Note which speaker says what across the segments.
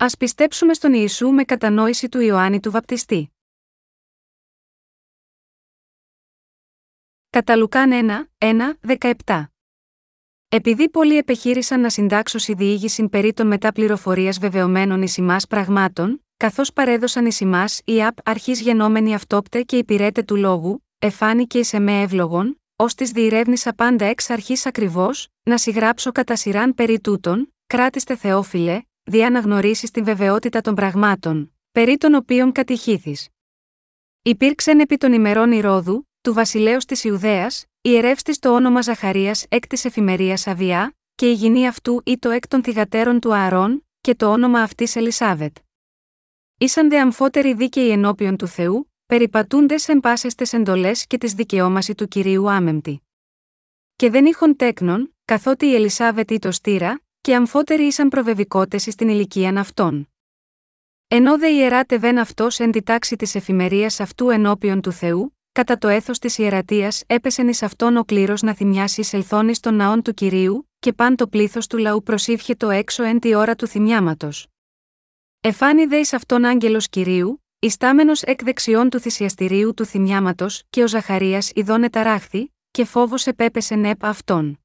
Speaker 1: Ας πιστέψουμε στον Ιησού με κατανόηση του Ιωάννη του Βαπτιστή. Κατά Λουκάν 1, 1, 17. Επειδή πολλοί επεχείρησαν να συντάξουν διήγηση περί των μεταπληροφορίας βεβαιωμένων ει πραγμάτων, καθώς παρέδωσαν ει ημάς η ΑΠ αρχής γενόμενη αυτόπτε και υπηρέτε του λόγου, εφάνηκε ει εμέ εύλογον, ως της διηρεύνησα πάντα εξ αρχής ακριβώς, να συγγράψω κατά σειράν περί τούτων, κράτηστε Θεόφιλε, δια να γνωρίσει την βεβαιότητα των πραγμάτων, περί των οποίων κατηχήθης. Υπήρξεν επί των ημερών Ηρόδου, του βασιλέως της Ιουδαίας, ιερεύστη το όνομα Ζαχαρίας εκ της εφημερίας Αβιά, και η γυνή αυτού ή το εκ των θυγατέρων του Ααρών, και το όνομα αυτής Ελισάβετ. Ήσαν δε αμφότεροι δίκαιοι ενώπιον του Θεού, περιπατούντες εν πάσεστες εντολές και της δικαιώμαση του κυρίου Άμεμπτη. Και δεν είχον τέκνον, καθότι η Ελισάβετ ή το στήρα, και αμφότεροι ήσαν προβεβικότες στην ηλικίαν αυτών. Ενώ δε ιεράτευεν αυτός εν τη τάξη της εφημερίας αυτού ενώπιον του Θεού, κατά το έθος της ιερατείας έπεσεν εις αυτόν ο κλήρος να θυμιάσει σελθόνη των ναών του κυρίου, και παν το πλήθος του λαού προσήφιε το έξω εν τη ώρα του θυμιάματος. Εφάνη δε εις αυτόν άγγελος κυρίου, ιστάμενος εκ δεξιών του θυσιαστηρίου του θυμιάματος, και ο Ζαχαρίας ειδώνε ταράχθη, και φόβος επέπεσε νεπ αυτόν.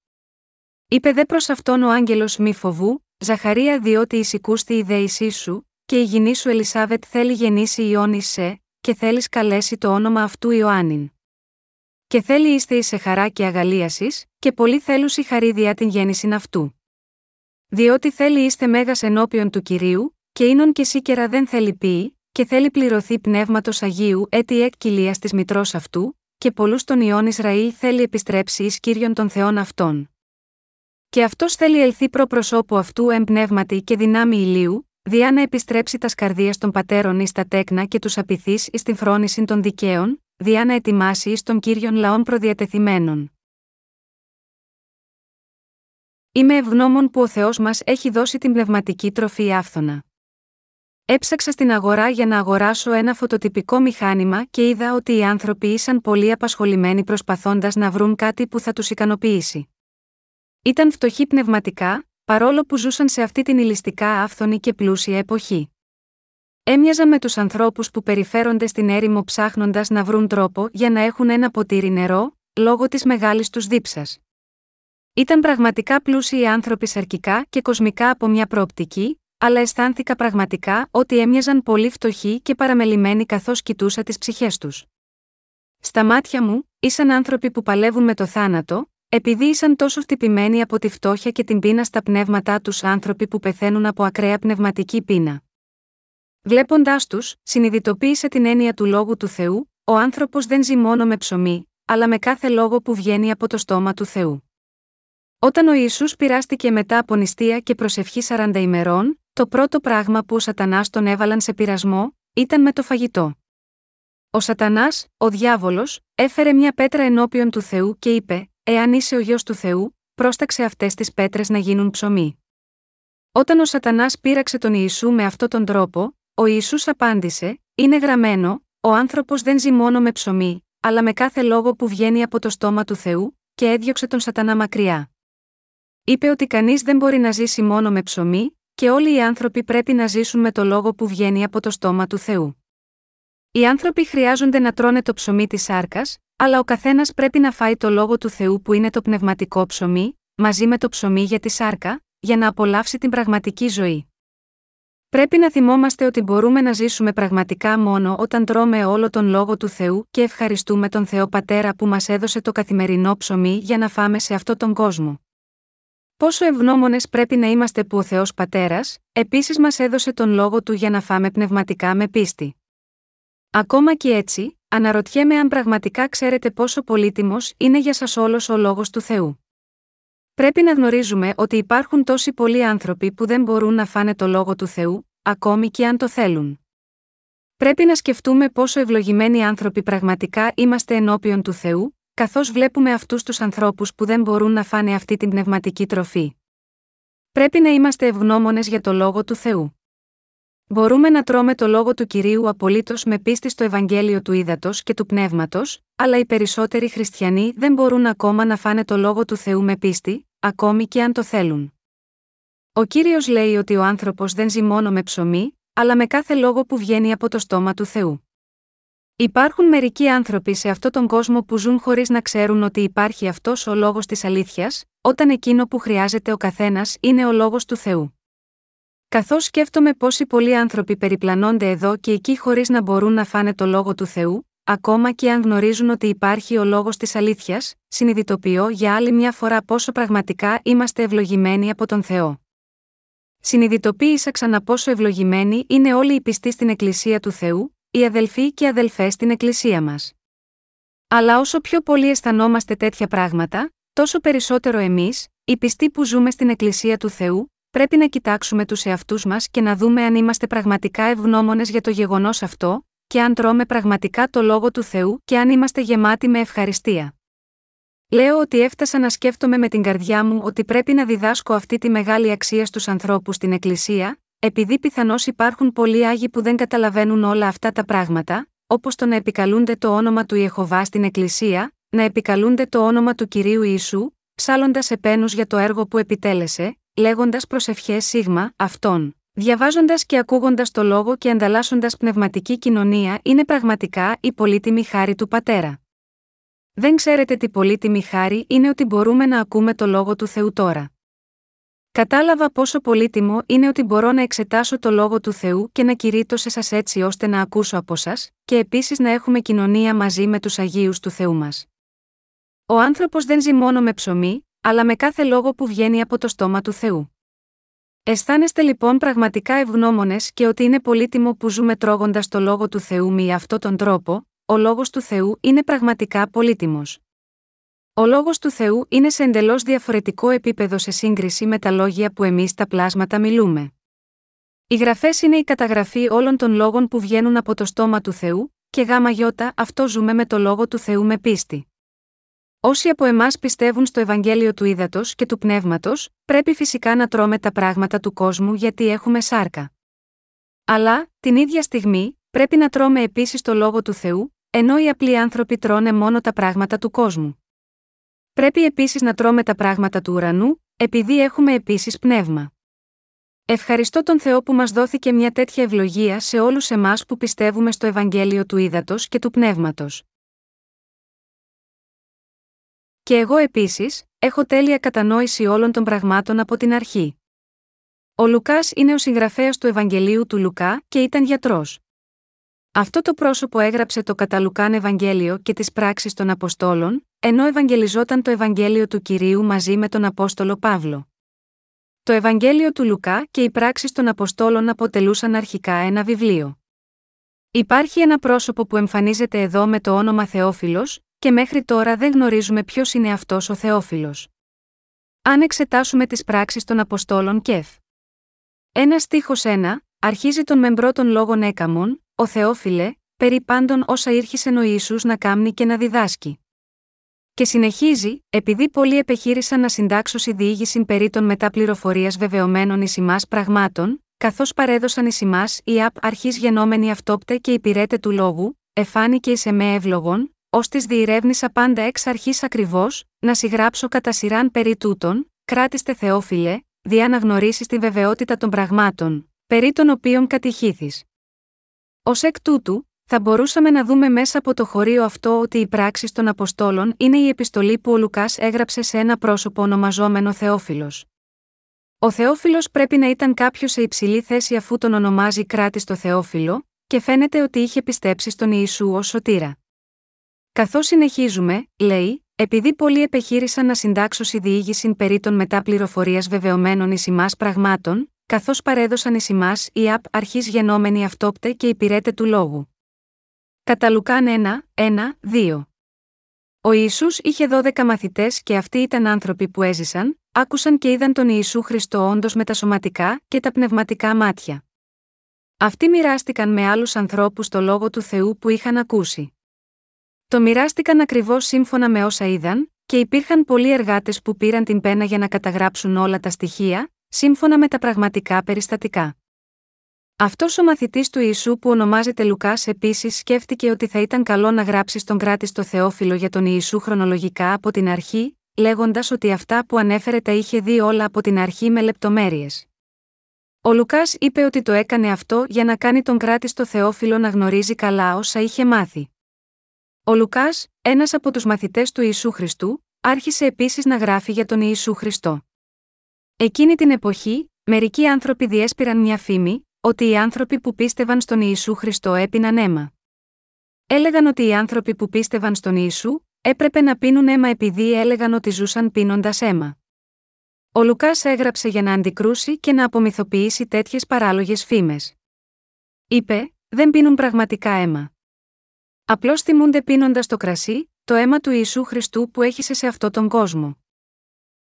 Speaker 1: Είπε δε προς αυτόν ο άγγελος μη φοβού, Ζαχαρία διότι εισηκούστη η δέησή σου, και η γυνή σου Ελισάβετ θέλει γεννήσει Ιόνι σε, και θέλεις καλέσει το όνομα αυτού Ιωάννην. Και θέλει είστε εις σε χαρά και αγαλίασης, και πολύ θέλουσι χαρίδια την γέννηση αυτού. Διότι θέλει είστε μέγας ενώπιον του κυρίου, και ίνον και σίκερα δεν θέλει πει, και θέλει πληρωθεί πνεύματος Αγίου έτη εκ κοιλίας της μητρός αυτού, και πολλούς των ιών Ισραήλ θέλει επιστρέψει εις κύριον των Θεών αυτών. Και αυτός θέλει ελθεί προ προσώπου αυτού εμπνεύματι και δυνάμει ηλίου, διά να επιστρέψει τας σκαρδία των πατέρων εις τα τέκνα και τους απειθείς εις την φρόνηση των δικαίων, διά να ετοιμάσει εις των κύριων λαών προδιατεθειμένων. Είμαι ευγνώμων που ο Θεός μας έχει δώσει την πνευματική τροφή άφθονα. Έψαξα στην αγορά για να αγοράσω ένα φωτοτυπικό μηχάνημα και είδα ότι οι άνθρωποι ήσαν πολύ απασχολημένοι προσπαθώντας να βρουν κάτι που θα τους ικανοποιήσει. Ήταν φτωχοί πνευματικά, παρόλο που ζούσαν σε αυτή την ηλιστικά άφθονη και πλούσια εποχή. Έμοιαζαν με τους ανθρώπους που περιφέρονται στην έρημο ψάχνοντας να βρουν τρόπο για να έχουν ένα ποτήρι νερό, λόγω της μεγάλης τους δίψας. Ήταν πραγματικά πλούσιοι άνθρωποι σαρκικά και κοσμικά από μια προοπτική, αλλά αισθάνθηκα πραγματικά ότι έμοιαζαν πολύ φτωχοί και παραμελημένοι καθώς κοιτούσα τις ψυχές τους. Στα μάτια μου, ήσαν άνθρωποι που παλεύουν με το θάνατο, επειδή ήσαν τόσο χτυπημένοι από τη φτώχεια και την πείνα στα πνεύματά τους άνθρωποι που πεθαίνουν από ακραία πνευματική πείνα. Βλέποντάς τους, συνειδητοποίησε την έννοια του λόγου του Θεού, ο άνθρωπος δεν ζει μόνο με ψωμί, αλλά με κάθε λόγο που βγαίνει από το στόμα του Θεού. Όταν ο Ιησούς πειράστηκε μετά από νηστεία και προσευχή 40 ημερών, το πρώτο πράγμα που ο Σατανάς τον έβαλαν σε πειρασμό, ήταν με το φαγητό. Ο Σατανάς, ο διάβολος, έφερε μια πέτρα ενώπιον του Θεού και είπε: Εάν είσαι ο γιος του Θεού, πρόσταξε αυτές τις πέτρες να γίνουν ψωμί. Όταν ο Σατανάς πείραξε τον Ιησού με αυτόν τον τρόπο, ο Ιησούς απάντησε: Είναι γραμμένο, ο άνθρωπος δεν ζει μόνο με ψωμί, αλλά με κάθε λόγο που βγαίνει από το στόμα του Θεού, και έδιωξε τον Σατανά μακριά. Είπε ότι κανείς δεν μπορεί να ζήσει μόνο με ψωμί, και όλοι οι άνθρωποι πρέπει να ζήσουν με το λόγο που βγαίνει από το στόμα του Θεού. Οι άνθρωποι χρειάζονται να τρώνε το ψωμί της σάρκας, αλλά ο καθένας πρέπει να φάει το λόγο του Θεού που είναι το πνευματικό ψωμί, μαζί με το ψωμί για τη σάρκα, για να απολαύσει την πραγματική ζωή. Πρέπει να θυμόμαστε ότι μπορούμε να ζήσουμε πραγματικά μόνο όταν τρώμε όλο τον λόγο του Θεού και ευχαριστούμε τον Θεό Πατέρα που μας έδωσε το καθημερινό ψωμί για να φάμε σε αυτόν τον κόσμο. Πόσο ευγνώμονες πρέπει να είμαστε που ο Θεός Πατέρας, επίσης μας έδωσε τον λόγο του για να φάμε πνευματικά με πίστη. Ακόμα και έτσι, αναρωτιέμαι αν πραγματικά ξέρετε πόσο πολύτιμος είναι για σας όλος ο λόγος του Θεού. Πρέπει να γνωρίζουμε ότι υπάρχουν τόσοι πολλοί άνθρωποι που δεν μπορούν να φάνε το λόγο του Θεού, ακόμη και αν το θέλουν. Πρέπει να σκεφτούμε πόσο ευλογημένοι άνθρωποι πραγματικά είμαστε ενώπιον του Θεού, καθώς βλέπουμε αυτούς τους ανθρώπους που δεν μπορούν να φάνε αυτή την πνευματική τροφή. Πρέπει να είμαστε ευγνώμονες για το λόγο του Θεού. Μπορούμε να τρώμε το λόγο του κυρίου απολύτως με πίστη στο Ευαγγέλιο του Ήδατος και του Πνεύματος, αλλά οι περισσότεροι χριστιανοί δεν μπορούν ακόμα να φάνε το λόγο του Θεού με πίστη, ακόμη και αν το θέλουν. Ο κύριος λέει ότι ο άνθρωπος δεν ζει μόνο με ψωμί, αλλά με κάθε λόγο που βγαίνει από το στόμα του Θεού. Υπάρχουν μερικοί άνθρωποι σε αυτόν τον κόσμο που ζουν χωρίς να ξέρουν ότι υπάρχει αυτός ο λόγος της αλήθειας, όταν εκείνο που χρειάζεται ο καθένας είναι ο λόγος του Θεού. Καθώς σκέφτομαι πόσοι πολλοί άνθρωποι περιπλανώνται εδώ και εκεί χωρίς να μπορούν να φάνε το λόγο του Θεού, ακόμα και αν γνωρίζουν ότι υπάρχει ο λόγος της αλήθειας, συνειδητοποιώ για άλλη μια φορά πόσο πραγματικά είμαστε ευλογημένοι από τον Θεό. Συνειδητοποίησα ξανά πόσο ευλογημένοι είναι όλοι οι πιστοί στην Εκκλησία του Θεού, οι αδελφοί και αδελφές στην Εκκλησία μας. Αλλά όσο πιο πολύ αισθανόμαστε τέτοια πράγματα, τόσο περισσότερο εμείς, οι πιστοί που ζούμε στην Εκκλησία του Θεού, πρέπει να κοιτάξουμε τους εαυτούς μας και να δούμε αν είμαστε πραγματικά ευγνώμονες για το γεγονός αυτό, και αν τρώμε πραγματικά το λόγο του Θεού και αν είμαστε γεμάτοι με ευχαριστία. Λέω ότι έφτασα να σκέφτομαι με την καρδιά μου ότι πρέπει να διδάσκω αυτή τη μεγάλη αξία στους ανθρώπους στην Εκκλησία, επειδή πιθανώς υπάρχουν πολλοί άγιοι που δεν καταλαβαίνουν όλα αυτά τα πράγματα, όπως το να επικαλούνται το όνομα του Ιεχοβά στην Εκκλησία, να επικαλούνται το όνομα του κυρίου Ιησού, ψάλλοντας επένους για το έργο που επιτέλεσε, λέγοντας προσευχές σίγμα αυτόν. Διαβάζοντας και ακούγοντας το λόγο και ανταλλάσσοντας πνευματική κοινωνία είναι πραγματικά η πολύτιμη χάρη του πατέρα. Δεν ξέρετε τι πολύτιμη χάρη είναι ότι μπορούμε να ακούμε το λόγο του Θεού τώρα. Κατάλαβα πόσο πολύτιμο είναι ότι μπορώ να εξετάσω το λόγο του Θεού και να κηρύττω σε σας έτσι ώστε να ακούσω από σας, και επίσης να έχουμε κοινωνία μαζί με τους Αγίους του Θεού μας. Ο άνθρωπος δεν ζει μόνο με ψωμί, αλλά με κάθε λόγο που βγαίνει από το στόμα του Θεού. Αισθάνεστε λοιπόν πραγματικά ευγνώμονες και ότι είναι πολύτιμο που ζούμε τρώγοντας το λόγο του Θεού με αυτόν τον τρόπο, ο λόγος του Θεού είναι πραγματικά πολύτιμος. Ο λόγος του Θεού είναι σε εντελώς διαφορετικό επίπεδο σε σύγκριση με τα λόγια που εμείς τα πλάσματα μιλούμε. Οι γραφές είναι η καταγραφή όλων των λόγων που βγαίνουν από το στόμα του Θεού, και γάμα γιώτα αυτό ζούμε με το λόγο του Θεού με πίστη. Όσοι από εμάς πιστεύουν στο Ευαγγέλιο του Ήδατος και του Πνεύματος, πρέπει φυσικά να τρώμε τα πράγματα του κόσμου γιατί έχουμε σάρκα. Αλλά, την ίδια στιγμή, πρέπει να τρώμε επίσης το λόγο του Θεού, ενώ οι απλοί άνθρωποι τρώνε μόνο τα πράγματα του κόσμου. Πρέπει επίσης να τρώμε τα πράγματα του ουρανού, επειδή έχουμε επίσης πνεύμα. Ευχαριστώ τον Θεό που μας δόθηκε μια τέτοια ευλογία σε όλους εμάς που πιστεύουμε στο Ευαγγέλιο του Ήδατος και του Πνεύματος. Και εγώ επίσης, έχω τέλεια κατανόηση όλων των πραγμάτων από την αρχή. Ο Λουκάς είναι ο συγγραφέας του Ευαγγελίου του Λουκά και ήταν γιατρός. Αυτό το πρόσωπο έγραψε το Καταλουκάν Ευαγγέλιο και τις πράξεις των Αποστόλων, ενώ ευαγγελιζόταν το Ευαγγέλιο του κυρίου μαζί με τον Απόστολο Παύλο. Το Ευαγγέλιο του Λουκά και οι πράξεις των Αποστόλων αποτελούσαν αρχικά ένα βιβλίο. Υπάρχει ένα πρόσωπο που εμφανίζεται εδώ με το όνομα Θεόφιλος, και μέχρι τώρα δεν γνωρίζουμε ποιος είναι αυτός ο Θεόφιλος. Αν εξετάσουμε τις πράξεις των Αποστόλων Κεφ. Ένα στίχος 1, αρχίζει τον μεμπρό των λόγων έκαμον, ο Θεόφιλε, περί πάντων όσα ήρχισε ο Ιησούς να κάμνει και να διδάσκει. Και συνεχίζει, επειδή πολλοί επιχείρησαν να συντάξουν διήγηση περί των μετά πληροφορία βεβαιωμένων εις πραγμάτων, καθώς παρέδωσαν εις ημάς η απ αρχής γενόμενη αυτόπτε και υπηρέτε του λόγου, εφάνηκε εις εμέ εύλογον, ως της διηρεύνησα πάντα εξ αρχής ακριβώς, να συγγράψω κατά σειράν περί τούτων, κράτηστε Θεόφιλε, δια να γνωρίσει τη βεβαιότητα των πραγμάτων, περί των οποίων κατηχήθης. Ω εκ τούτου, θα μπορούσαμε να δούμε μέσα από το χωρίο αυτό ότι οι πράξεις των Αποστόλων είναι η επιστολή που ο Λουκάς έγραψε σε ένα πρόσωπο ονομαζόμενο Θεόφιλος. Ο Θεόφιλος πρέπει να ήταν κάποιος σε υψηλή θέση αφού τον ονομάζει κράτης στο Θεόφιλο, και φαίνεται ότι είχε πιστέψει στον Ιησού ως σωτήρα. Καθώς συνεχίζουμε, λέει, επειδή πολλοί επιχείρησαν να συντάξουν διήγηση περί των μετά πληροφορία βεβαιωμένων ει ημά πραγμάτων, καθώς παρέδωσαν ει ημά η απ αρχής γενόμενη αυτόπτε και υπηρέτε του λόγου. Κατά Λουκάν 1, 1, 2. Ο Ισού είχε 12 μαθητές και αυτοί ήταν άνθρωποι που έζησαν, άκουσαν και είδαν τον Ιησού Χριστό όντως με τα σωματικά και τα πνευματικά μάτια. Αυτοί μοιράστηκαν με άλλους ανθρώπους το λόγο του Θεού που είχαν ακούσει. Το μοιράστηκαν ακριβώς σύμφωνα με όσα είδαν, και υπήρχαν πολλοί εργάτες που πήραν την πένα για να καταγράψουν όλα τα στοιχεία, σύμφωνα με τα πραγματικά περιστατικά. Αυτός ο μαθητής του Ιησού που ονομάζεται Λουκάς επίσης σκέφτηκε ότι θα ήταν καλό να γράψει στον κράτης στο Θεόφιλο για τον Ιησού χρονολογικά από την αρχή, λέγοντας ότι αυτά που ανέφερε τα είχε δει όλα από την αρχή με λεπτομέρειες. Ο Λουκάς είπε ότι το έκανε αυτό για να κάνει τον κράτης στο Θεόφιλο να γνωρίζει καλά όσα είχε μάθει. Ο Λουκάς, ένας από τους μαθητές του Ιησού Χριστού, άρχισε επίσης να γράφει για τον Ιησού Χριστό. Εκείνη την εποχή, μερικοί άνθρωποι διέσπηραν μια φήμη, ότι οι άνθρωποι που πίστευαν στον Ιησού Χριστό έπιναν αίμα. Έλεγαν ότι οι άνθρωποι που πίστευαν στον Ιησού, έπρεπε να πίνουν αίμα επειδή έλεγαν ότι ζούσαν πίνοντας αίμα. Ο Λουκάς έγραψε για να αντικρούσει και να απομυθοποιήσει τέτοιες παράλογες φήμες. Είπε: Δεν πίνουν πραγματικά αίμα. Απλώς θυμούνται πίνοντας το κρασί, το αίμα του Ιησού Χριστού που έχησε σε αυτόν τον κόσμο.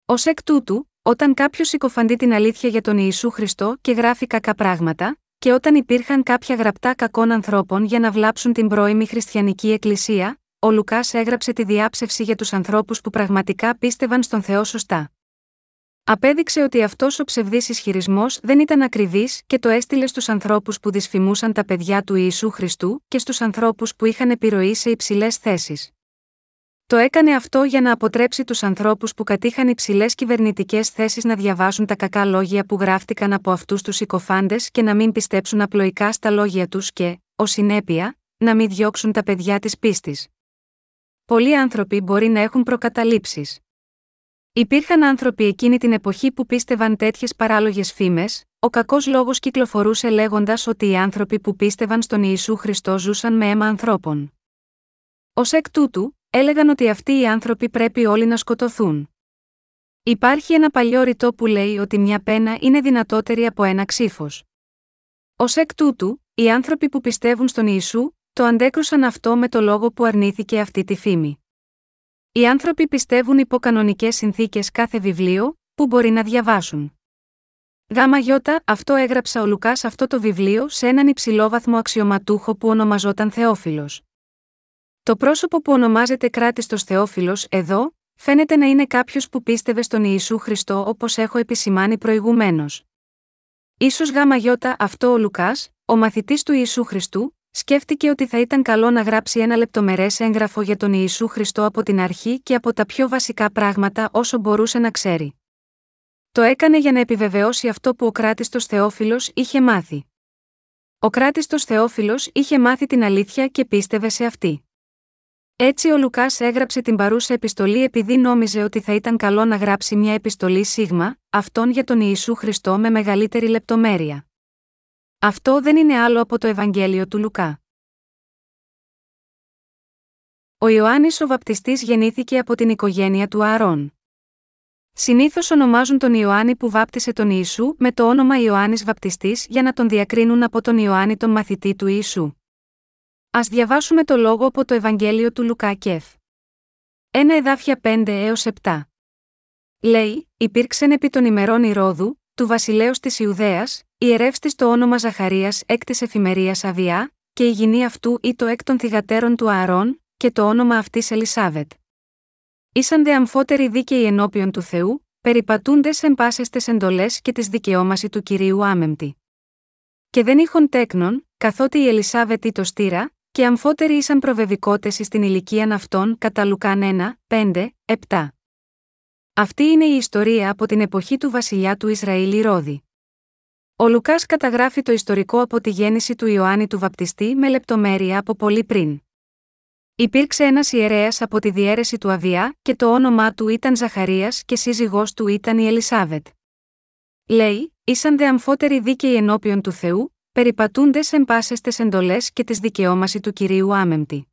Speaker 1: Ω εκ τούτου, όταν κάποιος συκοφαντεί την αλήθεια για τον Ιησού Χριστό και γράφει κακά πράγματα, και όταν υπήρχαν κάποια γραπτά κακών ανθρώπων για να βλάψουν την πρώιμη χριστιανική εκκλησία, ο Λουκάς έγραψε τη διάψευση για τους ανθρώπους που πραγματικά πίστευαν στον Θεό σωστά. Απέδειξε ότι αυτός ο ψευδής ισχυρισμός δεν ήταν ακριβής και το έστειλε στους ανθρώπους που δυσφημούσαν τα παιδιά του Ιησού Χριστού και στους ανθρώπους που είχαν επιρροή σε υψηλές θέσεις. Το έκανε αυτό για να αποτρέψει τους ανθρώπους που κατήχαν υψηλές κυβερνητικές θέσεις να διαβάσουν τα κακά λόγια που γράφτηκαν από αυτούς τους οικοφάντε και να μην πιστέψουν απλοϊκά στα λόγια τους και, ως συνέπεια, να μην διώξουν τα παιδιά της πίστης. Πολλοί άνθρωποι μπορεί να έχουν προκαταλήψεις. Υπήρχαν άνθρωποι εκείνη την εποχή που πίστευαν τέτοιες παράλογες φήμες, ο κακός λόγος κυκλοφορούσε λέγοντας ότι οι άνθρωποι που πίστευαν στον Ιησού Χριστό ζούσαν με αίμα ανθρώπων. Ω εκ τούτου, έλεγαν ότι αυτοί οι άνθρωποι πρέπει όλοι να σκοτωθούν. Υπάρχει ένα παλιό ρητό που λέει ότι μια πένα είναι δυνατότερη από ένα ξύφος. Ω εκ τούτου, οι άνθρωποι που πιστεύουν στον Ιησού, το αντέκρουσαν αυτό με το λόγο που αρνήθηκε αυτή τη φήμη. Οι άνθρωποι πιστεύουν υπό κανονικές συνθήκες κάθε βιβλίο, που μπορεί να διαβάσουν. Γάμα γιώτα, αυτό έγραψα ο Λουκάς αυτό το βιβλίο σε έναν υψηλόβαθμο αξιωματούχο που ονομαζόταν Θεόφιλος. Το πρόσωπο που ονομάζεται κράτιστος Θεόφιλος εδώ, φαίνεται να είναι κάποιος που πίστευε στον Ιησού Χριστό όπως έχω επισημάνει προηγουμένως. σω γάμα γιώτα αυτό ο Λουκάς, ο μαθητής του Ιησού Χριστού, σκέφτηκε ότι θα ήταν καλό να γράψει ένα λεπτομερές έγγραφο για τον Ιησού Χριστό από την αρχή και από τα πιο βασικά πράγματα όσο μπορούσε να ξέρει. Το έκανε για να επιβεβαιώσει αυτό που ο κράτιστος Θεόφιλος είχε μάθει. Ο κράτιστος Θεόφιλος είχε μάθει την αλήθεια και πίστευε σε αυτή. Έτσι ο Λουκάς έγραψε την παρούσα επιστολή επειδή νόμιζε ότι θα ήταν καλό να γράψει μια επιστολή σίγμα, αυτόν για τον Ιησού Χριστό με μεγαλύτερη λεπτομέρεια. Αυτό δεν είναι άλλο από το Ευαγγέλιο του Λουκά. Ο Ιωάννης ο βαπτιστής γεννήθηκε από την οικογένεια του Ααρών. Συνήθως ονομάζουν τον Ιωάννη που βάπτισε τον Ιησού με το όνομα Ιωάννης Βαπτιστής για να τον διακρίνουν από τον Ιωάννη τον μαθητή του Ιησού. Ας διαβάσουμε το λόγο από το Ευαγγέλιο του Λουκά Κεφ. Ένα εδάφια 5 έως 7. Λέει, υπήρξεν επί των ημερών Ηρώδου, του βασιλέως της Ιουδαίας, ιερεύστης το όνομα Ζαχαρίας εκ της εφημερίας Αβιά, και η γυνή αυτού ή το εκ των θυγατέρων του Ααρών, και το όνομα αυτής Ελισάβετ. Ήσαν δε αμφότεροι δίκαιοι ενώπιον του Θεού, περιπατούντες εν πάσεστες εντολές και της δικαιώμαση του Κυρίου άμεμπτη. Και δεν είχον τέκνον, καθότι η Ελισάβετ ή το στήρα, και αμφότεροι ήσαν προβεβικότες στην ηλικία αυτών κατά Λουκάν 1, 5, 7. Αυτή είναι η ιστορία από την εποχή του βασιλιά του Ισραήλ Ηρώδη. Ο Λουκάς καταγράφει το ιστορικό από τη γέννηση του Ιωάννη του Βαπτιστή με λεπτομέρεια από πολύ πριν. Υπήρξε ένας ιερέας από τη διέρεση του Αβιά και το όνομά του ήταν Ζαχαρίας και σύζυγός του ήταν η Ελισάβετ. Λέει, ήσαν δε αμφότεροι δίκαιοι ενώπιον του Θεού, περιπατούντες εν πάσεστες εντολές και τη δικαιώμαση του κυρίου Άμεμπτη.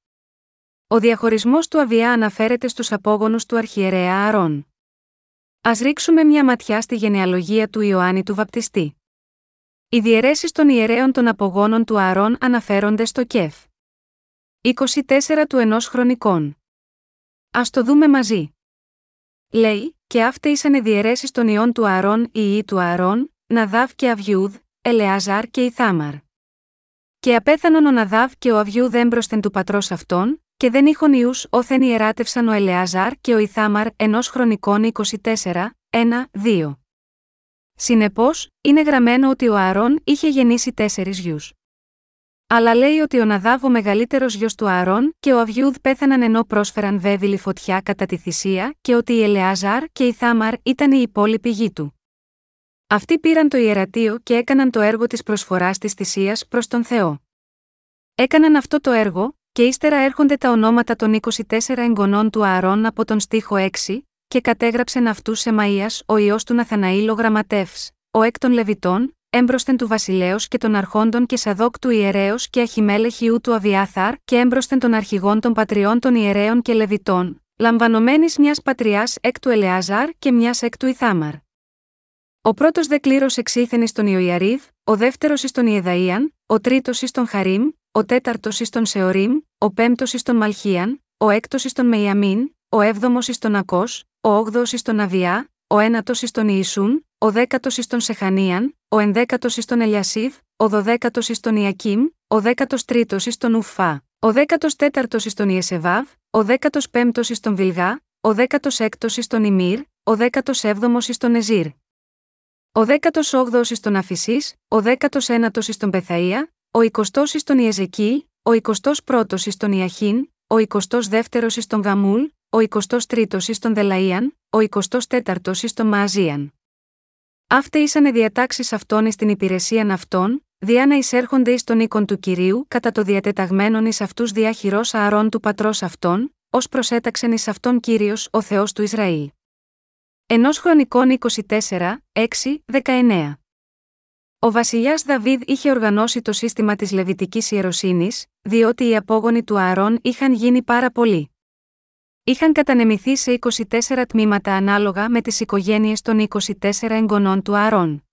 Speaker 1: Ο διαχωρισμός του Αβιά αναφέρεται στους απόγονους του αρχιερέα Αρών. Α ρίξουμε μια ματιά στη γενεαλογία του Ιωάννη του Βαπτιστή. Οι διαιρέσεις των ιερέων των απογόνων του Αρών αναφέρονται στο ΚΕΦ. 24 του ενός χρονικών. Α το δούμε μαζί. Λέει, και αυτέ ήσαν διαιρέσεις των ιών του Αρών, οι ιοί του Αρών, Ναδάβ και Αβιούδ, Ελεάζαρ και Ιθάμαρ. Και απέθανον ο Ναδάβ και ο Αβιούδ έμπροσθεν του πατρός αυτών, και δεν είχον ιούς όθεν ιεράτευσαν ο Ελεάζαρ και ο Ιθάμαρ ενός χρονικών 24, 1, 2. Συνεπώς, είναι γραμμένο ότι ο Αρών είχε γεννήσει τέσσερις γιους. Αλλά λέει ότι ο Ναδάβ ο μεγαλύτερος γιος του Αρών και ο Αβιούδ πέθαναν ενώ πρόσφεραν βέβηλη φωτιά κατά τη θυσία και ότι η Ελεάζαρ και η Θάμαρ ήταν η υπόλοιπη γη του. Αυτοί πήραν το ιερατείο και έκαναν το έργο της προσφοράς της θυσίας προς τον Θεό. Έκαναν αυτό το έργο, και ύστερα έρχονται τα ονόματα των 24 εγγονών του Ααρών από τον στίχο 6, και κατέγραψεν αυτούς σε Μαΐας ο ιό του Ναθαναήλ ο γραμματεύς, ο εκ των Λεβιτών, έμπροσθεν του βασιλέως και των αρχόντων και σαδόκ του ιερέως και αχιμέλεχιού του Αβιάθαρ και έμπροσθεν των αρχηγών των πατριών των ιερέων και Λεβιτών, λαμβανομένης μιας πατριάς εκ του Ελεάζαρ και μιας εκ του Ιθάμαρ. Ο πρώτος δε κλήρος εξήθεν εις τον Ιωιαρίβ, ο δεύτερος εις τον Ιεδαΐαν, ο τρίτος εις τον Χαρίμ, ο τέταρτος εις τον Σεωρίμ, ο πέμπτος εις τον Μαλχίαν, ο έκτος εις τον Μεϊαμίν, ο έβδομο ει τον Ακό, ο όγδοο ει τον Αβιά, ο ένατο ει τον Ιησούν, ο δέκατο ει τον Σεχανίαν, ο ενδέκατο ει τον Ελιασίβ, ο δωδέκατο ει τον Ιακίμ, ο δέκατο τρίτο ει τον Ουφά, ο δέκατο τέταρτο ει τον Ιεσεβάβ, ο δέκατο πέμπτο ει τον Βιλγά, ο δέκατο έκτο ει τον Ιμύρ, ο δέκατο έβδομο ει τον Εζήρ. Ο 18ο ει τον Αφισή, ο 19ο ει τον Πεθαία, ο 20ο ει τον Ιεζεκίλ, ο 21ο ει τον Ιαχίν, ο 22ο ει τον Γαμούλ, ο 23ο εις τον Δελαΐαν, ο 24ο εις τον Μααζίαν. Αύτε ήσανε διατάξεις αυτών εις την υπηρεσίαν αυτών, διά να εισέρχονται εις τον οίκον του κυρίου κατά το διατεταγμένον εις αυτούς διάχυρο ααρών του πατρός αυτών, ως προσέταξεν εις αυτόν κύριος ο Θεός του Ισραήλ. Ενός χρονικών 24, 6, 19. Ο βασιλιάς Δαβίδ είχε οργανώσει το σύστημα της Λεβιτικής ιεροσύνης, διότι οι απόγονοι του Ααρών είχαν γίνει πάρα πολλοί. Είχαν κατανεμηθεί σε 24 τμήματα ανάλογα με τις οικογένειες των 24 εγγονών του Ααρών.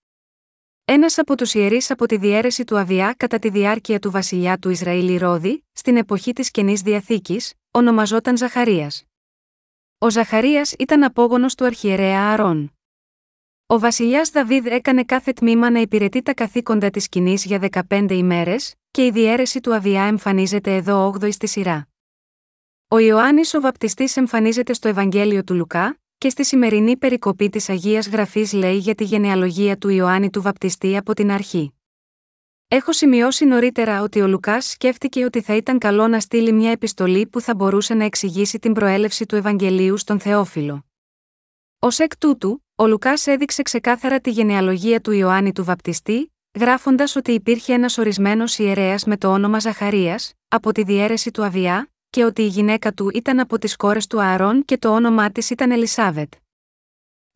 Speaker 1: Ένας από τους ιερείς από τη διαίρεση του Αβιά κατά τη διάρκεια του βασιλιά του Ισραήλ Ρώδη, στην εποχή της καινής διαθήκης, ονομαζόταν Ζαχαρίας. Ο Ζαχαρίας ήταν απόγονος του αρχιερέα Αρών. Ο βασιλιάς Δαβίδ έκανε κάθε τμήμα να υπηρετεί τα καθήκοντα της κοινή για 15 ημέρες, και η διαίρεση του Αβιά εμφανίζεται εδώ 8η στη σειρά. Ο Ιωάννης ο Βαπτιστής εμφανίζεται στο Ευαγγέλιο του Λουκά, και στη σημερινή περικοπή της Αγίας Γραφής λέει για τη γενεαλογία του Ιωάννη του Βαπτιστή από την αρχή. Έχω σημειώσει νωρίτερα ότι ο Λουκάς σκέφτηκε ότι θα ήταν καλό να στείλει μια επιστολή που θα μπορούσε να εξηγήσει την προέλευση του Ευαγγελίου στον Θεόφιλο. Ω εκ τούτου, ο Λουκάς έδειξε ξεκάθαρα τη γενεαλογία του Ιωάννη του Βαπτιστή, γράφοντας ότι υπήρχε ένας ορισμένος ιερέας με το όνομα Ζαχαρίας, από τη διαίρεση του Αβιά, και ότι η γυναίκα του ήταν από τις κόρες του Ααρών και το όνομά της ήταν Ελισάβετ.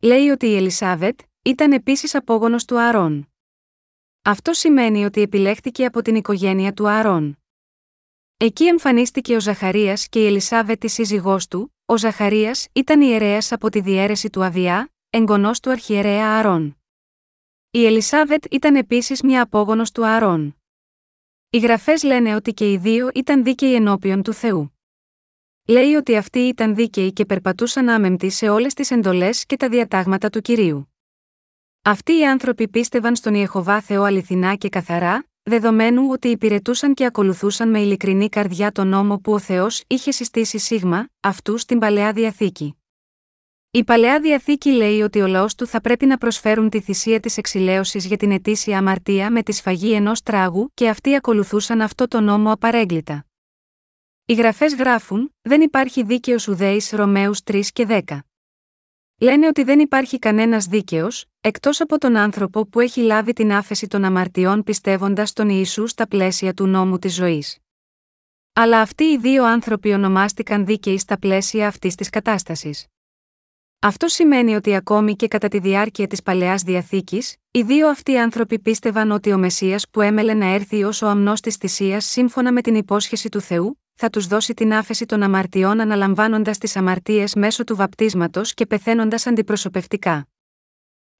Speaker 1: Λέει ότι η Ελισάβετ ήταν επίσης απόγονος του Ααρών. Αυτό σημαίνει ότι επιλέχθηκε από την οικογένεια του Ααρών. Εκεί εμφανίστηκε ο Ζαχαρίας και η Ελισάβετ, τη σύζυγός του, ο Ζαχαρίας ήταν ιερέας από τη διαίρεση του Αβιά, εγγονός του αρχιερέα Ααρών. Η Ελισάβετ ήταν επίσης μια απόγονος του Ααρών. Οι γραφές λένε ότι και οι δύο ήταν δίκαιοι ενώπιον του Θεού. Λέει ότι αυτοί ήταν δίκαιοι και περπατούσαν άμεμπτοι σε όλες τις εντολές και τα διατάγματα του κυρίου. Αυτοί οι άνθρωποι πίστευαν στον Ιεχοβά Θεό αληθινά και καθαρά, δεδομένου ότι υπηρετούσαν και ακολουθούσαν με ειλικρινή καρδιά τον νόμο που ο Θεός είχε συστήσει σίγμα, αυτού στην παλαιά διαθήκη. Η παλαιά διαθήκη λέει ότι ο λαός του θα πρέπει να προσφέρουν τη θυσία της εξηλαίωσης για την ετήσια αμαρτία με τη σφαγή ενός τράγου και αυτοί ακολουθούσαν αυτό το νόμο απαρέγκλητα. Οι γραφές γράφουν: Δεν υπάρχει δίκαιος ουδέης Ρωμαίους 3 και 10. Λένε ότι δεν υπάρχει κανένας δίκαιος, εκτός από τον άνθρωπο που έχει λάβει την άφεση των αμαρτιών πιστεύοντας τον Ιησού στα πλαίσια του νόμου της ζωής. Αλλά αυτοί οι δύο άνθρωποι ονομάστηκαν δίκαιοι στα πλαίσια αυτής της κατάστασης. Αυτό σημαίνει ότι ακόμη και κατά τη διάρκεια της παλαιάς διαθήκης, οι δύο αυτοί άνθρωποι πίστευαν ότι ο Μεσία που έμελε να έρθει ως ο αμνός της θυσίας σύμφωνα με την υπόσχεση του Θεού, θα τους δώσει την άφεση των αμαρτιών αναλαμβάνοντας τις αμαρτίες μέσω του βαπτίσματος και πεθαίνοντας αντιπροσωπευτικά.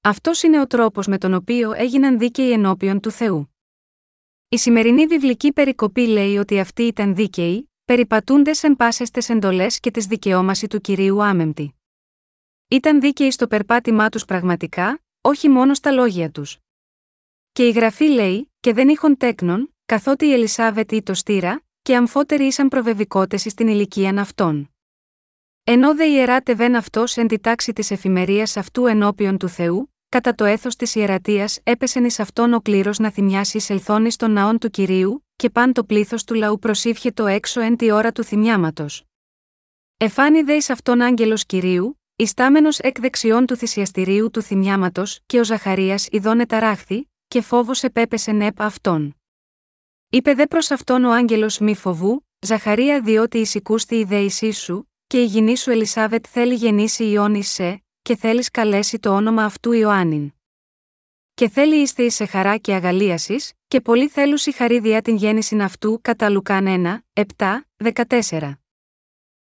Speaker 1: Αυτός είναι ο τρόπος με τον οποίο έγιναν δίκαιοι ενώπιον του Θεού. Η σημερινή βιβλική περικοπή λέει ότι αυτοί ήταν δίκαιοι, περιπατούνται εν πάσες εντολές και τη δικαιώμαση του κυρίου άμεμπτη. Ήταν δίκαιοι στο περπάτημά τους πραγματικά, όχι μόνο στα λόγια τους. Και η γραφή λέει, και δεν είχον τέκνον, καθότι η Ελισάβετ ή το στήρα, και αμφότεροι ήσαν προβεβικότες στην ηλικία αυτών. Ενώ δε ιεράτε βεν αυτός εν τη τάξη της εφημερίας αυτού ενώπιον του Θεού, κατά το έθος της ιερατείας έπεσεν εις αυτόν ο κλήρος να θυμιάσει ελθόνης των ναών του κυρίου, και παν το πλήθος του λαού προσήφιε έξω εν τη ώρα του θυμιάματος. Εφάνει δε εις αυτόν άγγελος κυρίου, ιστάμενος εκ δεξιών του θυσιαστηρίου του θυμιάματος, και ο Ζαχαρίας ειδώνε ταράχθη, και φόβος επέπεσε νεπ αυτόν. Είπε δε προς αυτόν ο άγγελος μη φοβού, Ζαχαρία διότι εισηκούστη η δέησή σου, και η γυνή σου Ελισάβετ θέλει γεννήσει Ιώνη σε, και θέλεις καλέσει το όνομα αυτού Ιωάννην. Και θέλει είστε εις σε χαρά και αγαλίασης, και πολύ θέλουσι χαρίδια την γέννηση αυτού κατά Λουκάν 1, 7, 14.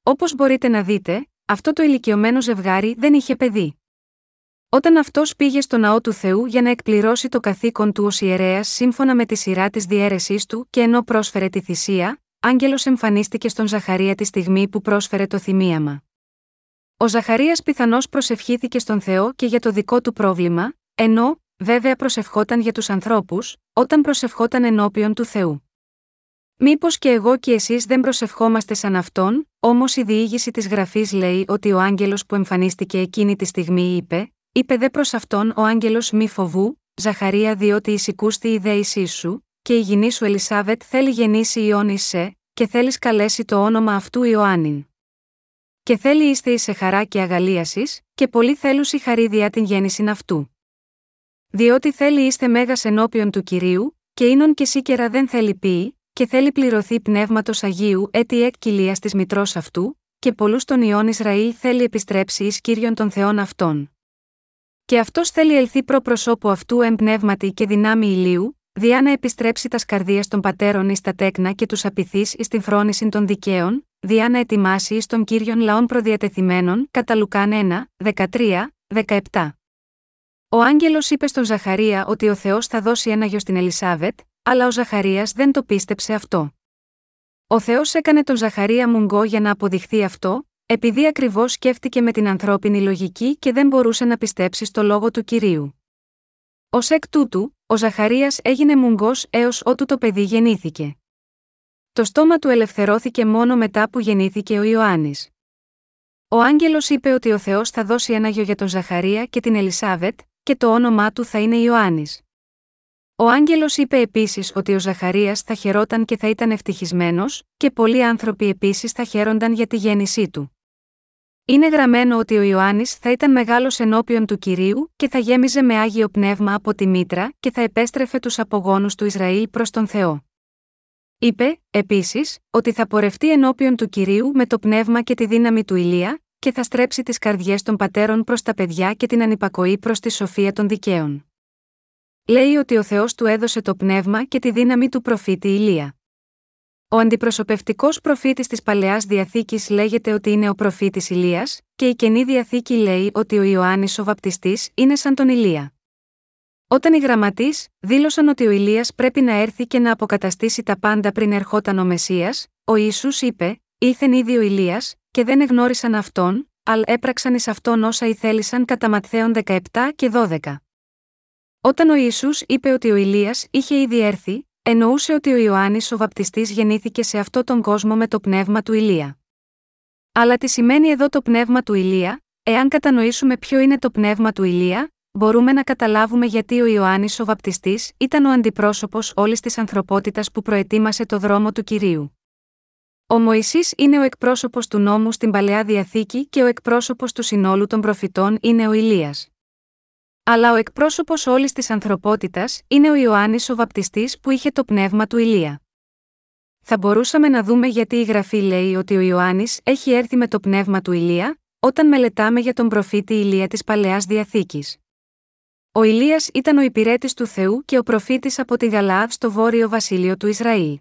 Speaker 1: Όπως μπορείτε να δείτε, αυτό το ηλικιωμένο ζευγάρι δεν είχε παιδί. Όταν αυτός πήγε στο ναό του Θεού για να εκπληρώσει το καθήκον του ως ιερέας σύμφωνα με τη σειρά της διαίρεσής του και ενώ πρόσφερε τη θυσία, Άγγελος εμφανίστηκε στον Ζαχαρία τη στιγμή που πρόσφερε το θυμίαμα. Ο Ζαχαρίας πιθανώς προσευχήθηκε στον Θεό και για το δικό του πρόβλημα, ενώ, βέβαια προσευχόταν για τους ανθρώπους, όταν προσευχόταν ενώπιον του Θεού. Μήπως και εγώ και εσείς δεν προσευχόμαστε σαν αυτόν, όμως η διήγηση της γραφής λέει ότι ο άγγελος που εμφανίστηκε εκείνη τη στιγμή είπε: Είπε δε προς αυτόν ο άγγελος μη φοβού, Ζαχαρία διότι εισηκούστη η δέησή σου, και η γυνή σου Ελισάβετ θέλει γεννήσει Ιώνη σε, και θέλεις καλέσει το όνομα αυτού Ιωάννην. Και θέλει είστε σε χαρά και αγαλίασης, και πολύ θέλουσι χαρίδια την γέννηση αυτού. Διότι θέλει είστε μέγας ενώπιον του κυρίου, και ίνον και σίκερα δεν θέλει πει, και θέλει πληρωθεί πνεύματος Αγίου έτη εκ κοιλίας της μητρός αυτού, και πολλούς των ιών Ισραήλ θέλει επιστρέψει εις κύριον των Θεών αυτών. Και αυτός θέλει ελθεί προ προσώπου αυτού εμπνεύματι και δυνάμει ηλίου, διά να επιστρέψει τας σκαρδία των πατέρων εις τα τέκνα και τους απειθείς εις την φρόνηση των δικαίων, διά να ετοιμάσει εις των κύριων λαών προδιατεθειμένων, κατά Λουκάν 1, 13, 17. Ο άγγελος είπε στον Ζαχαρία ότι ο Θεός θα δώσει ένα γιο στην Ελισάβετ, αλλά ο Ζαχαρίας δεν το πίστεψε αυτό. Ο Θεός έκανε τον Ζαχαρία μουγκό για να αποδειχθεί αυτό, επειδή ακριβώς σκέφτηκε με την ανθρώπινη λογική και δεν μπορούσε να πιστέψει στο λόγο του κυρίου. Ω εκ τούτου, ο Ζαχαρίας έγινε μουγκός έως ότου το παιδί γεννήθηκε. Το στόμα του ελευθερώθηκε μόνο μετά που γεννήθηκε ο Ιωάννης. Ο άγγελος είπε ότι ο Θεός θα δώσει ένα γιο για τον Ζαχαρία και την Ελισάβετ, και το όνομά του θα είναι Ιωάννης. Ο Άγγελος είπε επίσης ότι ο Ζαχαρίας θα χαιρόταν και θα ήταν ευτυχισμένος, και πολλοί άνθρωποι επίσης θα χαίρονταν για τη γέννησή του. Είναι γραμμένο ότι ο Ιωάννης θα ήταν μεγάλος ενώπιον του κυρίου και θα γέμιζε με άγιο πνεύμα από τη μήτρα και θα επέστρεφε τους απογόνους του Ισραήλ προς τον Θεό. Είπε, επίσης, ότι θα πορευτεί ενώπιον του κυρίου με το πνεύμα και τη δύναμη του Ηλία, και θα στρέψει τις καρδιές των πατέρων προς τα παιδιά και την ανυπακοή προς τη σοφία των δικαίων. Λέει ότι ο Θεός του έδωσε το πνεύμα και τη δύναμη του προφήτη Ηλία. Ο αντιπροσωπευτικός προφήτης της Παλαιάς Διαθήκης λέγεται ότι είναι ο προφήτης Ηλίας, και η καινή διαθήκη λέει ότι ο Ιωάννης ο Βαπτιστής είναι σαν τον Ηλία. Όταν οι γραμματείς δήλωσαν ότι ο Ηλίας πρέπει να έρθει και να αποκαταστήσει τα πάντα πριν ερχόταν ο Μεσία, ο Ισού είπε: Ήθεν ήδη ο Ηλίας, και δεν εγνώρισαν αυτόν, αλλά έπραξαν εις αυτόν όσα ήθελησαν κατά Ματθαίων 17 και 12. Όταν ο Ισού είπε ότι ο Ηλίας είχε ήδη έρθει, εννοούσε ότι ο Ιωάννης ο Βαπτιστής γεννήθηκε σε αυτό τον κόσμο με το πνεύμα του Ηλία. Αλλά τι σημαίνει εδώ το πνεύμα του Ηλία, εάν κατανοήσουμε ποιο είναι το πνεύμα του Ηλία, μπορούμε να καταλάβουμε γιατί ο Ιωάννης ο Βαπτιστής ήταν ο αντιπρόσωπος όλης της ανθρωπότητας που προετοίμασε το δρόμο του κυρίου. Ο Μωυσής είναι ο εκπρόσωπος του νόμου στην παλαιά διαθήκη και ο εκπρόσωπος του συνόλου των προφητών είναι ο Ηλίας. Αλλά ο εκπρόσωπος όλης της ανθρωπότητας είναι ο Ιωάννης ο Βαπτιστής που είχε το πνεύμα του Ηλία. Θα μπορούσαμε να δούμε γιατί η γραφή λέει ότι ο Ιωάννης έχει έρθει με το πνεύμα του Ηλία, όταν μελετάμε για τον προφήτη Ηλία της παλαιάς διαθήκης. Ο Ηλίας ήταν ο υπηρέτης του Θεού και ο προφήτης από τη Γαλάαδ στο βόρειο βασίλειο του Ισραήλ.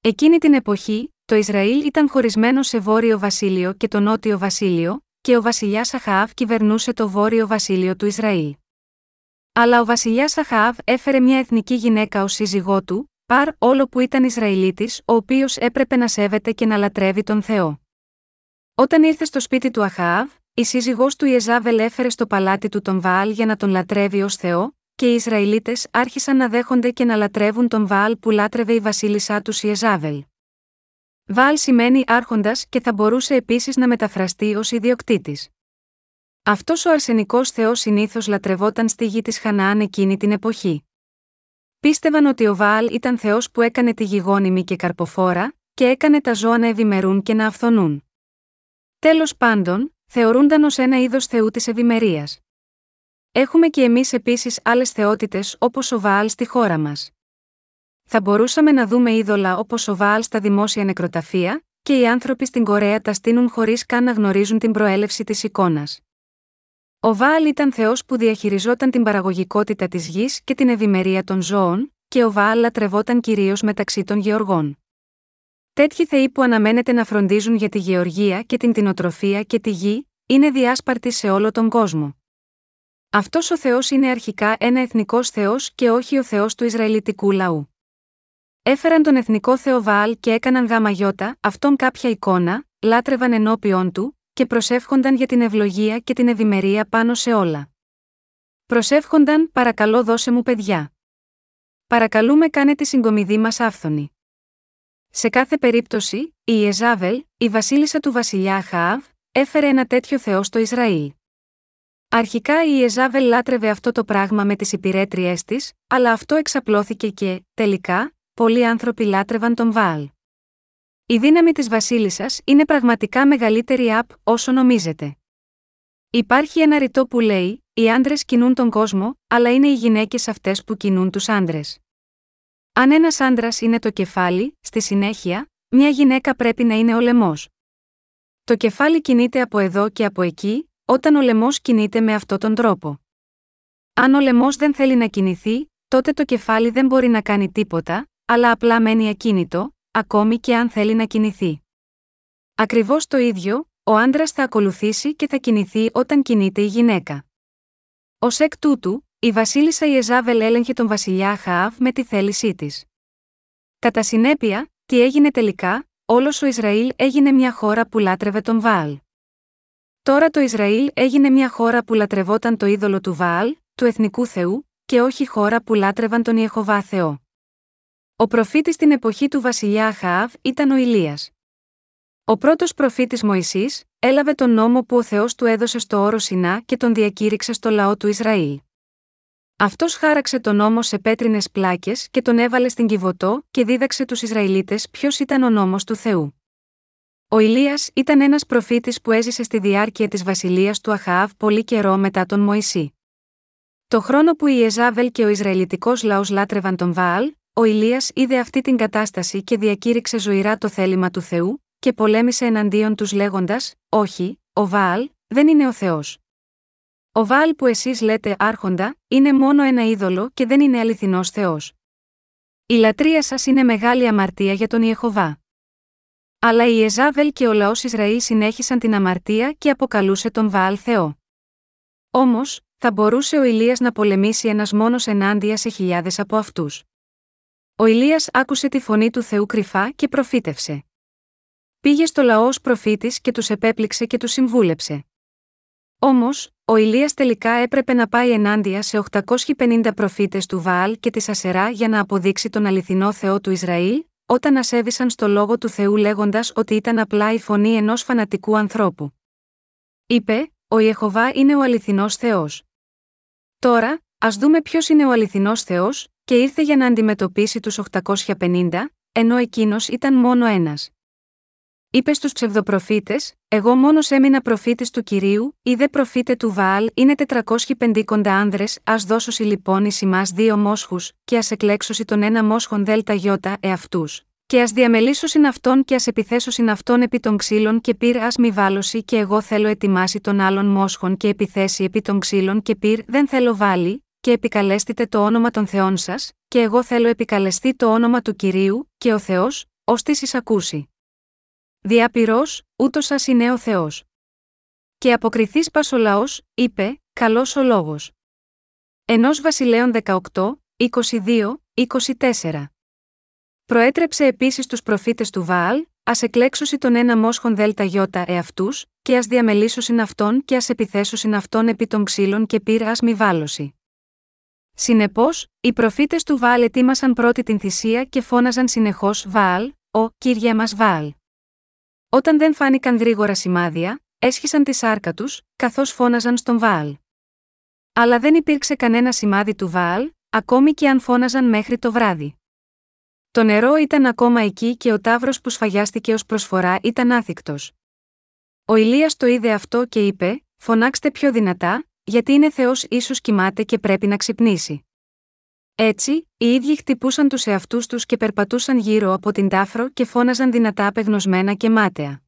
Speaker 1: Εκείνη την εποχή, το Ισραήλ ήταν χωρισμένο σε βόρειο βασίλειο και το νότιο βασίλειο, και ο βασιλιάς Αχαάβ κυβερνούσε το βόρειο βασίλειο του Ισραήλ. Αλλά ο βασιλιάς Αχαάβ έφερε μια εθνική γυναίκα ως σύζυγό του, παρ όλο που ήταν Ισραηλίτης, ο οποίος έπρεπε να σέβεται και να λατρεύει τον Θεό. Όταν ήρθε στο σπίτι του Αχαάβ, η σύζυγός του Ιεζάβελ έφερε στο παλάτι του τον Βαάλ για να τον λατρεύει ως Θεό, και οι Ισραηλίτες άρχισαν να δέχονται και να λατρεύουν τον Βαάλ που λάτρευε η βασίλισσά τους Ιεζάβελ. Βάλ σημαίνει άρχοντας και θα μπορούσε επίσης να μεταφραστεί ως ιδιοκτήτης. Αυτός ο αρσενικός Θεός συνήθως λατρευόταν στη γη της Χαναάν εκείνη την εποχή. Πίστευαν ότι ο Βάαλ ήταν Θεός που έκανε τη γη γόνιμη και καρποφόρα, και έκανε τα ζώα να ευημερούν και να αυθονούν. Τέλος πάντων, θεωρούνταν ως ένα είδος Θεού της ευημερίας. Έχουμε και εμείς επίσης άλλες θεότητες όπως ο Βάαλ στη χώρα μας. Θα μπορούσαμε να δούμε είδωλα όπως ο Βάαλ στα δημόσια νεκροταφεία, και οι άνθρωποι στην Κορέα τα στείνουν χωρίς καν να γνωρίζουν την προέλευση της εικόνας. Ο Βάαλ ήταν Θεός που διαχειριζόταν την παραγωγικότητα της γης και την ευημερία των ζώων, και ο Βάαλ λατρευόταν κυρίως μεταξύ των γεωργών. Τέτοιοι θεοί που αναμένεται να φροντίζουν για τη γεωργία και την κτηνοτροφία και τη γη, είναι διάσπαρτοι σε όλο τον κόσμο. Αυτός ο Θεός είναι αρχικά ένα εθνικός Θεός και όχι ο Θεός του Ισραηλιτικού λαού. Έφεραν τον εθνικό Θεό Βάαλ και έκαναν γάμα γιώτα, αυτόν κάποια εικόνα, λάτρευαν ενώπιον του, και προσεύχονταν για την ευλογία και την ευημερία πάνω σε όλα. Προσεύχονταν, παρακαλώ δώσε μου παιδιά. Παρακαλούμε κάνε τη συγκομιδή μας άφθονη. Σε κάθε περίπτωση, η Εζάβελ, η βασίλισσα του βασιλιά Χαάβ, έφερε ένα τέτοιο Θεό στο Ισραήλ. Αρχικά η Εζάβελ λάτρευε αυτό το πράγμα με τις υπηρέτριές της, αλλά αυτό εξαπλώθηκε και, τελικά, πολλοί άνθρωποι λάτρευαν τον Βάλ. Η δύναμη της Βασίλισσας είναι πραγματικά μεγαλύτερη απ' όσο νομίζετε. Υπάρχει ένα ρητό που λέει: Οι άντρες κινούν τον κόσμο, αλλά είναι οι γυναίκες αυτές που κινούν τους άντρες. Αν ένας άντρας είναι το κεφάλι, στη συνέχεια, μια γυναίκα πρέπει να είναι ο λαιμός. Το κεφάλι κινείται από εδώ και από εκεί, όταν ο λαιμός κινείται με αυτόν τον τρόπο. Αν ο λαιμός δεν θέλει να κινηθεί, τότε το κεφάλι δεν μπορεί να κάνει τίποτα, αλλά απλά μένει ακίνητο, ακόμη και αν θέλει να κινηθεί. Ακριβώς το ίδιο, ο άντρας θα ακολουθήσει και θα κινηθεί όταν κινείται η γυναίκα. Ω εκ τούτου, η βασίλισσα Ιεζάβελ έλεγχε τον βασιλιά Χαάβ με τη θέλησή της. Κατά συνέπεια, τι έγινε τελικά, όλος ο Ισραήλ έγινε μια χώρα που λάτρευε τον Βάαλ. Τώρα το Ισραήλ έγινε μια χώρα που λατρευόταν το είδωλο του Βάαλ, του εθνικού Θεού, και όχι χώρα που λάτρευαν τον Ιεχοβά Θεό. Ο προφήτης στην εποχή του βασιλιά Αχαάβ ήταν ο Ηλίας. Ο πρώτος προφήτης Μωυσής έλαβε τον νόμο που ο Θεός του έδωσε στο όρο Σινά και τον διακήρυξε στο λαό του Ισραήλ. Αυτός χάραξε τον νόμο σε πέτρινες πλάκες και τον έβαλε στην Κιβωτό και δίδαξε τους Ισραηλίτες ποιος ήταν ο νόμος του Θεού. Ο Ηλίας ήταν ένας προφήτης που έζησε στη διάρκεια της βασιλείας του Αχαάβ πολύ καιρό μετά τον Μωυσή. Το χρόνο που η Εζάβελ και ο Ισραηλιτικός λαός λάτρευαν τον Βάαλ, ο Ηλίας είδε αυτή την κατάσταση και διακήρυξε ζωηρά το θέλημα του Θεού, και πολέμησε εναντίον τους λέγοντας: Όχι, ο Βάαλ δεν είναι ο Θεός. Ο Βάαλ που εσείς λέτε άρχοντα, είναι μόνο ένα είδωλο και δεν είναι αληθινός Θεός. Η λατρεία σας είναι μεγάλη αμαρτία για τον Ιεχοβά. Αλλά η Εζάβελ και ο λαός Ισραήλ συνέχισαν την αμαρτία και αποκαλούσε τον Βάαλ Θεό. Όμως, θα μπορούσε ο Ηλίας να πολεμήσει ένας μόνος ενάντια σε χιλιάδες από αυτούς. Ο Ηλίας άκουσε τη φωνή του Θεού κρυφά και προφήτευσε. Πήγε στο λαό ως προφήτης και τους επέπληξε και τους συμβούλεψε. Όμως, ο Ηλίας τελικά έπρεπε να πάει ενάντια σε 850 προφήτες του Βαάλ και της Ασερά για να αποδείξει τον αληθινό Θεό του Ισραήλ, όταν ασέβησαν στο λόγο του Θεού λέγοντας ότι ήταν απλά η φωνή ενός φανατικού ανθρώπου. Είπε: Ο Ιεχοβά είναι ο αληθινός Θεός. Τώρα, ας δούμε ποιος είναι ο αληθινός Θεός, και ήρθε για να αντιμετωπίσει τους 850, ενώ εκείνος ήταν μόνο ένας. Είπε στους ψευδοπροφήτες: Εγώ μόνος έμεινα προφήτης του κυρίου, ή δε προφήτε του Βαάλ είναι 450 κοντά άνδρες, ας δώσωση λοιπόν ει μας δύο μόσχους, και ας εκλέξωση τον ένα μόσχον δέλτα γιώτα εαυτούς. Και ας διαμελήσωσιν αυτόν και ας επιθέσωσιν αυτόν επί των ξύλων και πυρ ας μη βάλωση και εγώ θέλω ετοιμάσει τον άλλον μόσχον και επιθέσει επί των ξύλων και πυρ δεν θέλω βάλει, και επικαλέστητε το όνομα των Θεών σας, και εγώ θέλω επικαλεστεί το όνομα του κυρίου, και ο Θεός, ως της εισακούσει. Διαπυρό, ούτως σας είναι ο Θεός. Και αποκριθείς πας ο λαός, είπε, καλός ο λόγος. Ενός Βασιλέων 18, 22, 24. Προέτρεψε επίσης τους προφήτες του Βάαλ, ας εκλέξωση τον ένα μόσχον δέλτα γιώτα εαυτούς, και ας διαμελήσωσιν αυτόν και ας επιθέσωσιν αυτόν επί των ξύλων και πύρα ας μη βάλωση. Συνεπώς, οι προφήτες του Βάαλ ετοίμασαν πρώτη την θυσία και φώναζαν συνεχώς Βάαλ, ο κύριε μας Βάαλ. Όταν δεν φάνηκαν γρήγορα σημάδια, έσχισαν τη σάρκα τους, καθώς φώναζαν στον Βάαλ. Αλλά δεν υπήρξε κανένα σημάδι του Βάαλ, ακόμη και αν φώναζαν μέχρι το βράδυ. Το νερό ήταν ακόμα εκεί και ο τάβρος που σφαγιάστηκε ως προσφορά ήταν άθικτος. Ο Ηλίας το είδε αυτό και είπε: Φωνάξτε πιο δυνατά, γιατί είναι Θεός ίσως κοιμάται και πρέπει να ξυπνήσει. Έτσι, οι ίδιοι χτυπούσαν τους εαυτούς τους και περπατούσαν γύρω από την τάφρο και φώναζαν δυνατά απεγνωσμένα και μάταια.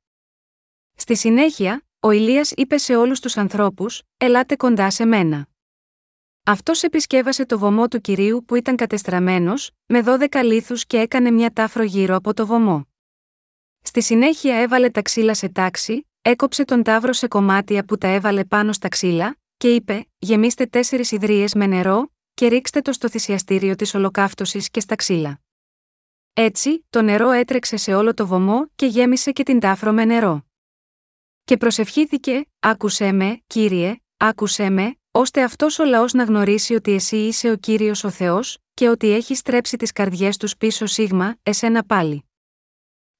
Speaker 1: Στη συνέχεια, ο Ηλίας είπε σε όλους τους ανθρώπους: Ελάτε κοντά σε μένα. Αυτός επισκέβασε το βωμό του κυρίου που ήταν κατεστραμμένος, με δώδεκα λίθους και έκανε μια τάφρο γύρω από το βωμό. Στη συνέχεια έβαλε τα ξύλα σε τάξη, έκοψε τον τάβρο σε κομμάτια που τα έβαλε πάνω στα ξύλα, και είπε: Γεμίστε τέσσερις ιδρύες με νερό, και ρίξτε το στο θυσιαστήριο της ολοκαύτωσης και στα ξύλα. Έτσι, το νερό έτρεξε σε όλο το βωμό και γέμισε και την τάφρο με νερό. Και προσευχήθηκε: Άκουσέ με, κύριε, άκουσέ με, ώστε αυτός ο λαός να γνωρίσει ότι εσύ είσαι ο κύριος ο Θεός, και ότι έχει στρέψει τις καρδιές τους πίσω σίγμα, εσένα πάλι.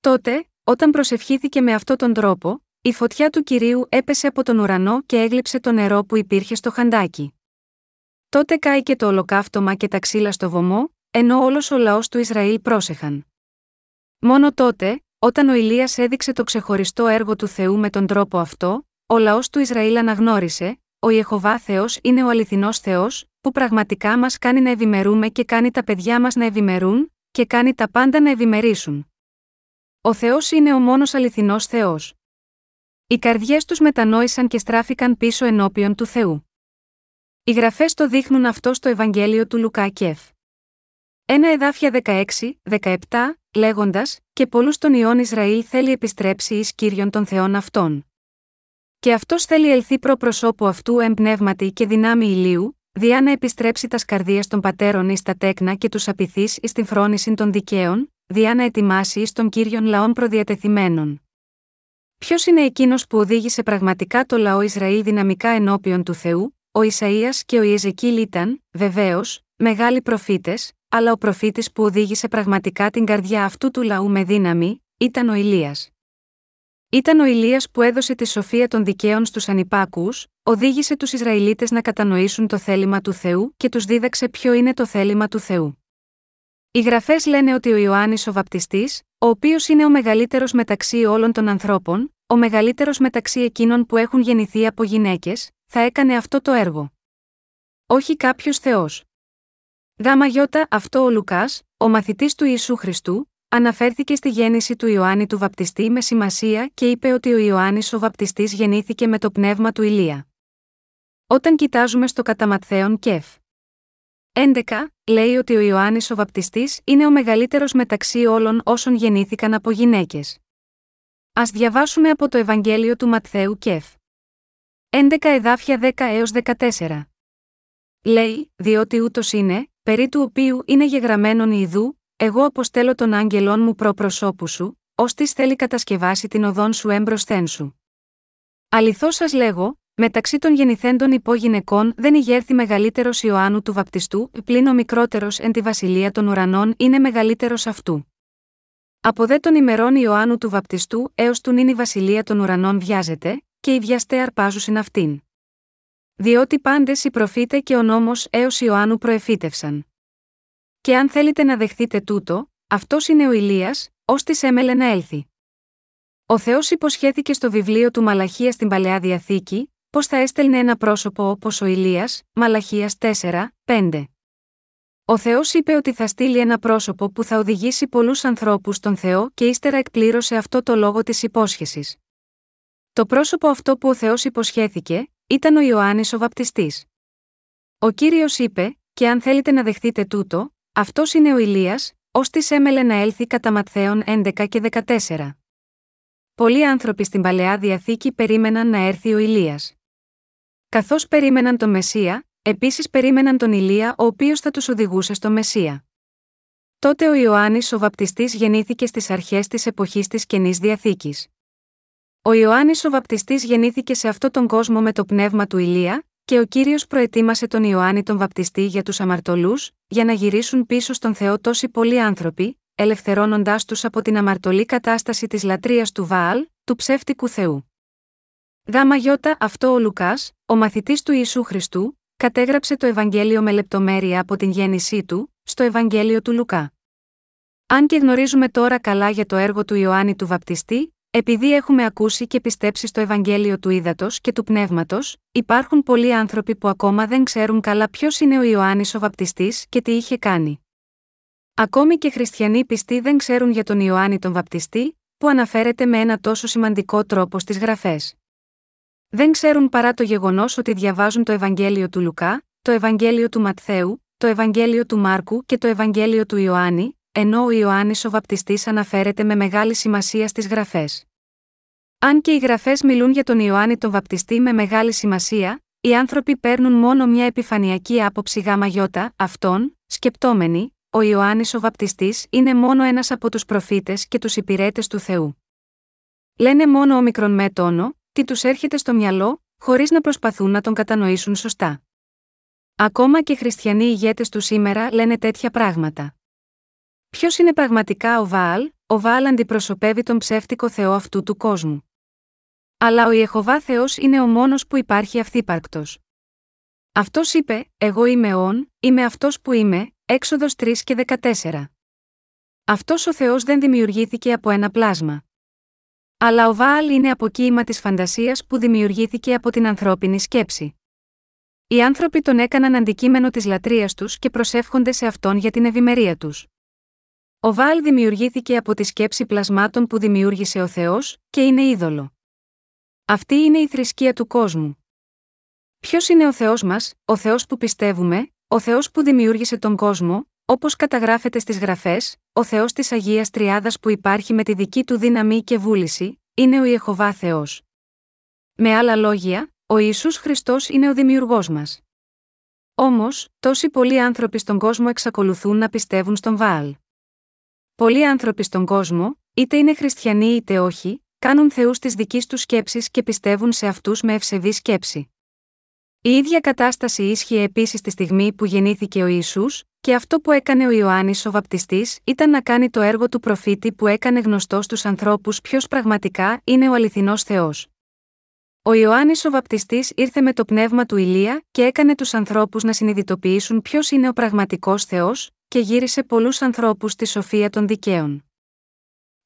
Speaker 1: Τότε, όταν προσευχήθηκε με αυτόν τον τρόπο, η φωτιά του κυρίου έπεσε από τον ουρανό και έγλειψε το νερό που υπήρχε στο χαντάκι. Τότε κάηκε το ολοκαύτωμα και τα ξύλα στο βωμό, ενώ όλος ο λαός του Ισραήλ πρόσεχαν. Μόνο τότε, όταν ο Ηλίας έδειξε το ξεχωριστό έργο του Θεού με τον τρόπο αυτό, ο λαός του Ισραήλ αναγνώρισε, ο Ιεχοβά Θεός είναι ο αληθινός Θεός, που πραγματικά μας κάνει να ευημερούμε και κάνει τα παιδιά μας να ευημερούν, και κάνει τα πάντα να ευημερήσουν. Ο Θεός είναι ο μόνος αληθινός Θεός. Οι καρδιές τους μετανόησαν και στράφηκαν πίσω ενώπιον του Θεού. Οι γραφές το δείχνουν αυτό στο Ευαγγέλιο του Λουκά Κεφ. Ένα εδάφια 16, 17, λέγοντας, και πολλούς των ιών Ισραήλ θέλει επιστρέψει εις κύριον των Θεών αυτών. Και αυτός θέλει ελθεί προ προσώπου αυτού εμπνεύματι και δυνάμει ηλίου, διά να επιστρέψει τας σκαρδία των πατέρων εις τα τέκνα και τους απειθείς εις την φρόνηση των δικαίων, διά να ετοιμάσει εις των κύριων λαών προδιατεθειμένων. Ποιος είναι εκείνος που οδήγησε πραγματικά το λαό Ισραήλ δυναμικά ενώπιον του Θεού, ο Ισαΐας και ο Ιεζεκίλ ήταν, βεβαίως, μεγάλοι προφήτες, αλλά ο προφήτης που οδήγησε πραγματικά την καρδιά αυτού του λαού με δύναμη, ήταν ο Ηλίας. Ήταν ο Ηλίας που έδωσε τη σοφία των δικαίων στους ανυπάκους, οδήγησε τους Ισραηλίτες να κατανοήσουν το θέλημα του Θεού και τους δίδαξε ποιο είναι το θέλημα του Θεού. Οι γραφές λένε ότι ο Ιωάννης ο Βαπτιστής, ο οποίος είναι ο μεγαλύτερος μεταξύ όλων των ανθρώπων, ο μεγαλύτερος μεταξύ εκείνων που έχουν γεννηθεί από γυναίκες, θα έκανε αυτό το έργο. Όχι κάποιος Θεός. Γάμα γιώτα αυτό ο Λουκάς, ο μαθητής του Ιησού Χριστού, αναφέρθηκε στη γέννηση του Ιωάννη του Βαπτιστή με σημασία και είπε ότι ο Ιωάννης ο Βαπτιστής γεννήθηκε με το πνεύμα του Ηλία. Όταν κοιτάζουμε στο καταματθέον κεφ. 11. Λέει ότι ο Ιωάννης ο Βαπτιστής είναι ο μεγαλύτερος μεταξύ όλων όσων γεννήθηκαν από γυναίκες. Α διαβάσουμε από το Ευαγγέλιο του Ματθαίου Κεφ. 11 εδάφια 10 έως 14. Λέει, διότι ούτως είναι, περί του οποίου είναι γεγραμμένον ιδού, εγώ αποστέλω τον άγγελόν μου προ προσώπου σου, ώστις θέλει κατασκευάσει την οδόν σου έμπροσθέν σου. Αληθώς σας λέγω, μεταξύ των γεννηθέντων υπόγυναικών δεν ηγέρθη μεγαλύτερος Ιωάννου του Βαπτιστού, πλην ο μικρότερος εν τη βασιλεία των ουρανών είναι μεγαλύτερος αυτού. Από δε των ημερών Ιωάννου του Βαπτιστού έως του νυν η βασιλεία των ουρανών βιάζεται, και οι βιαστέ αρπάζουσιν αυτήν. Διότι πάντες οι προφήτε και ο νόμος έως Ιωάννου προεφήτευσαν. Και αν θέλετε να δεχθείτε τούτο, αυτός είναι ο Ηλίας, ως της έμελε να έλθει. Ο Θεός υποσχέθηκε στο βιβλίο του Μαλαχία στην παλαιά διαθήκη, πω θα έστελνε ένα πρόσωπο όπως ο Ηλίας, Μαλαχίας 4, 5. Ο Θεός είπε ότι θα στείλει ένα πρόσωπο που θα οδηγήσει πολλούς ανθρώπους στον Θεό και ύστερα εκπλήρωσε αυτό το λόγο της υπόσχεσης. Το πρόσωπο αυτό που ο Θεός υποσχέθηκε, ήταν ο Ιωάννης ο Βαπτιστής. Ο κύριος είπε, και αν θέλετε να δεχτείτε τούτο, αυτός είναι ο Ηλίας, ως της έμελε να έλθει κατά Ματθαίων 11 και 14. Πολλοί άνθρωποι στην παλαιά διαθήκη περίμεναν να έρθει ο Ηλίας. Καθώς περίμεναν τον Μεσσία, επίσης περίμεναν τον Ηλία ο οποίος θα τους οδηγούσε στο Μεσσία. Τότε ο Ιωάννης ο Βαπτιστής γεννήθηκε στις αρχές της εποχής της καινής διαθήκης. Ο Ιωάννης ο Βαπτιστής γεννήθηκε σε αυτόν τον κόσμο με το πνεύμα του Ηλία, και ο κύριος προετοίμασε τον Ιωάννη τον Βαπτιστή για τους αμαρτωλούς, για να γυρίσουν πίσω στον Θεό τόσοι πολλοί άνθρωποι, ελευθερώνοντάς τους από την αμαρτωλή κατάσταση της λατρείας του Βαάλ, του ψεύτικου Θεού. Γάμα γιώτα αυτό ο Λουκάς, ο μαθητής του Ιησού Χριστού, κατέγραψε το Ευαγγέλιο με λεπτομέρεια από την γέννησή του, στο Ευαγγέλιο του Λουκά. Αν και γνωρίζουμε τώρα καλά για το έργο του Ιωάννη του Βαπτιστή, επειδή έχουμε ακούσει και πιστέψει στο Ευαγγέλιο του Ήδατος και του Πνεύματος, υπάρχουν πολλοί άνθρωποι που ακόμα δεν ξέρουν καλά ποιος είναι ο Ιωάννης ο Βαπτιστής και τι είχε κάνει. Ακόμη και χριστιανοί πιστοί δεν ξέρουν για τον Ιωάννη τον Βαπτιστή, που αναφέρεται με ένα τόσο σημαντικό τρόπο στις γραφές. Δεν ξέρουν παρά το γεγονός ότι διαβάζουν το Ευαγγέλιο του Λουκά, το Ευαγγέλιο του Ματθαίου, το Ευαγγέλιο του Μάρκου και το Ευαγγέλιο του Ιωάννη, ενώ ο Ιωάννης ο Βαπτιστής αναφέρεται με μεγάλη σημασία στις γραφές. Αν και οι γραφές μιλούν για τον Ιωάννη τον Βαπτιστή με μεγάλη σημασία, οι άνθρωποι παίρνουν μόνο μια επιφανειακή άποψη γάμα γιώτα, αυτόν, σκεπτόμενοι, ο Ιωάννης ο Βαπτιστής είναι μόνο ένας από τους προφήτες και τους υπηρέτες του Θεού. Λένε μόνο ο μικρον με τόνο, τι τους έρχεται στο μυαλό, χωρίς να προσπαθούν να τον κατανοήσουν σωστά. Ακόμα και χριστιανοί ηγέτες του σήμερα λένε τέτοια πράγματα. Ποιος είναι πραγματικά ο Βάαλ, ο Βάαλ αντιπροσωπεύει τον ψεύτικο Θεό αυτού του κόσμου. Αλλά ο Ιεχοβά Θεός είναι ο μόνος που υπάρχει αυθύπαρκτος. Αυτός είπε: Εγώ είμαι όν, είμαι αυτός που είμαι, έξοδος 3 και 14. Αυτός ο Θεός δεν δημιουργήθηκε από ένα πλάσμα. Αλλά ο Βάαλ είναι αποκοίημα της φαντασίας που δημιουργήθηκε από την ανθρώπινη σκέψη. Οι άνθρωποι τον έκαναν αντικείμενο της λατρείας τους και προσεύχονται σε αυτόν για την ευημερία τους. Ο Βάλ δημιουργήθηκε από τη σκέψη πλασμάτων που δημιούργησε ο Θεός, και είναι είδωλο. Αυτή είναι η θρησκεία του κόσμου. Ποιος είναι ο Θεός μας, ο Θεός που πιστεύουμε, ο Θεός που δημιούργησε τον κόσμο, όπως καταγράφεται στις γραφές, ο Θεός της Αγίας Τριάδας που υπάρχει με τη δική του δύναμη και βούληση, είναι ο Ιεχοβά Θεός. Με άλλα λόγια, ο Ιησούς Χριστός είναι ο δημιουργός μας. Όμως, τόσοι πολλοί άνθρωποι στον κόσμο εξακολουθούν να πιστεύουν στον Βάλ. Πολλοί άνθρωποι στον κόσμο, είτε είναι χριστιανοί είτε όχι, κάνουν θεούς της δικής τους σκέψης και πιστεύουν σε αυτούς με ευσεβή σκέψη. Η ίδια κατάσταση ίσχυε επίσης τη στιγμή που γεννήθηκε ο Ισού, και αυτό που έκανε ο Ιωάννης ο Βαπτιστής ήταν να κάνει το έργο του προφήτη που έκανε γνωστό στους ανθρώπους ποιος πραγματικά είναι ο αληθινός Θεός. Ο Ιωάννης ο Βαπτιστής ήρθε με το πνεύμα του Ηλία και έκανε τους ανθρώπους να συνειδητοποιήσουν ποιος είναι ο πραγματικός Θεός, και γύρισε πολλούς ανθρώπους στη σοφία των δικαίων.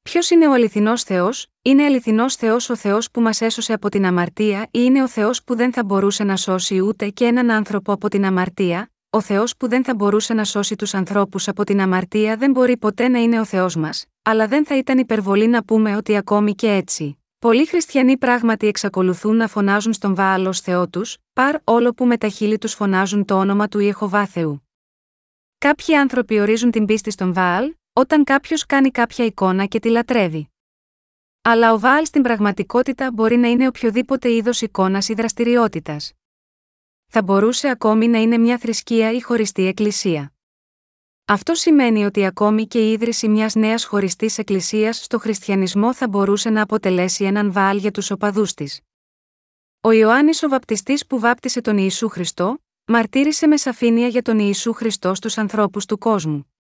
Speaker 1: Ποιος είναι ο αληθινός Θεός, είναι αληθινός Θεός ο Θεός που μας έσωσε από την αμαρτία ή είναι ο Θεός που δεν θα μπορούσε να σώσει ούτε και έναν άνθρωπο από την αμαρτία, ο Θεός που δεν θα μπορούσε να σώσει τους ανθρώπους από την αμαρτία δεν μπορεί ποτέ να είναι ο Θεός μας, αλλά δεν θα ήταν υπερβολή να πούμε ότι ακόμη και έτσι. Πολλοί χριστιανοί πράγματι εξακολουθούν να φωνάζουν στον Βάαλ Θεό τους, παρ όλο που με τα χείλη τους φωνάζουν το όνομα του Ιεχοβά Θεού. Κάποιοι άνθρωποι ορίζουν την πίστη στον Βάαλ, όταν κάποιος κάνει κάποια εικόνα και τη λατρεύει. Αλλά ο Βάαλ στην πραγματικότητα μπορεί να είναι οποιοδήποτε είδος εικόνας ή δραστηριότητας. Θα μπορούσε ακόμη να είναι μια θρησκεία ή χωριστή εκκλησία. Αυτό σημαίνει ότι ακόμη και η ίδρυση μιας νέας χωριστής εκκλησίας στο χριστιανισμό θα μπορούσε να αποτελέσει έναν Βάαλ για τους οπαδούς της. Ο Ιωάννης ο Βαπτιστής που βάπτισε τον Ιησού Χριστό, μαρτύρησε με σαφήνεια για τον Ιησού Χριστό στους ανθρώπους του κόσμου.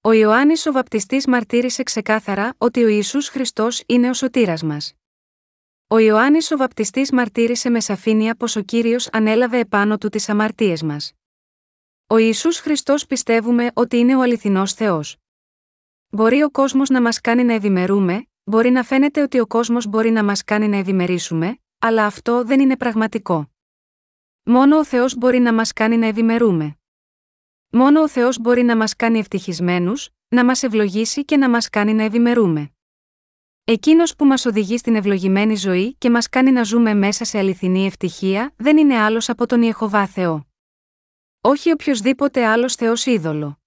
Speaker 1: Ο Ιωάννης ο Βαπτιστής μαρτύρησε ξεκάθαρα ότι ο Ιησούς Χριστός είναι ο σωτήρας μας. Ο Ιωάννης ο Βαπτιστής μαρτύρησε με σαφήνεια πως ο κύριος ανέλαβε επάνω του τις αμαρτίες μας. Ο Ιησούς Χριστός πιστεύουμε ότι είναι ο αληθινός Θεός. Μπορεί ο κόσμος να μας κάνει να ευημερούμε, μπορεί να φαίνεται ότι ο κόσμος μπορεί να μας κάνει να ευημερίσουμε, αλλά αυτό δεν είναι πραγματικό. Μόνο ο Θεός μπορεί να μας κάνει να ευημερούμε. Μόνο ο Θεός μπορεί να μας κάνει ευτυχισμένους, να μας ευλογήσει και να μας κάνει να ευημερούμε. Εκείνος που μας οδηγεί στην ευλογημένη ζωή και μας κάνει να ζούμε μέσα σε αληθινή ευτυχία δεν είναι άλλος από τον Ιεχοβά Θεό. Όχι οποιοδήποτε άλλος Θεός είδωλο.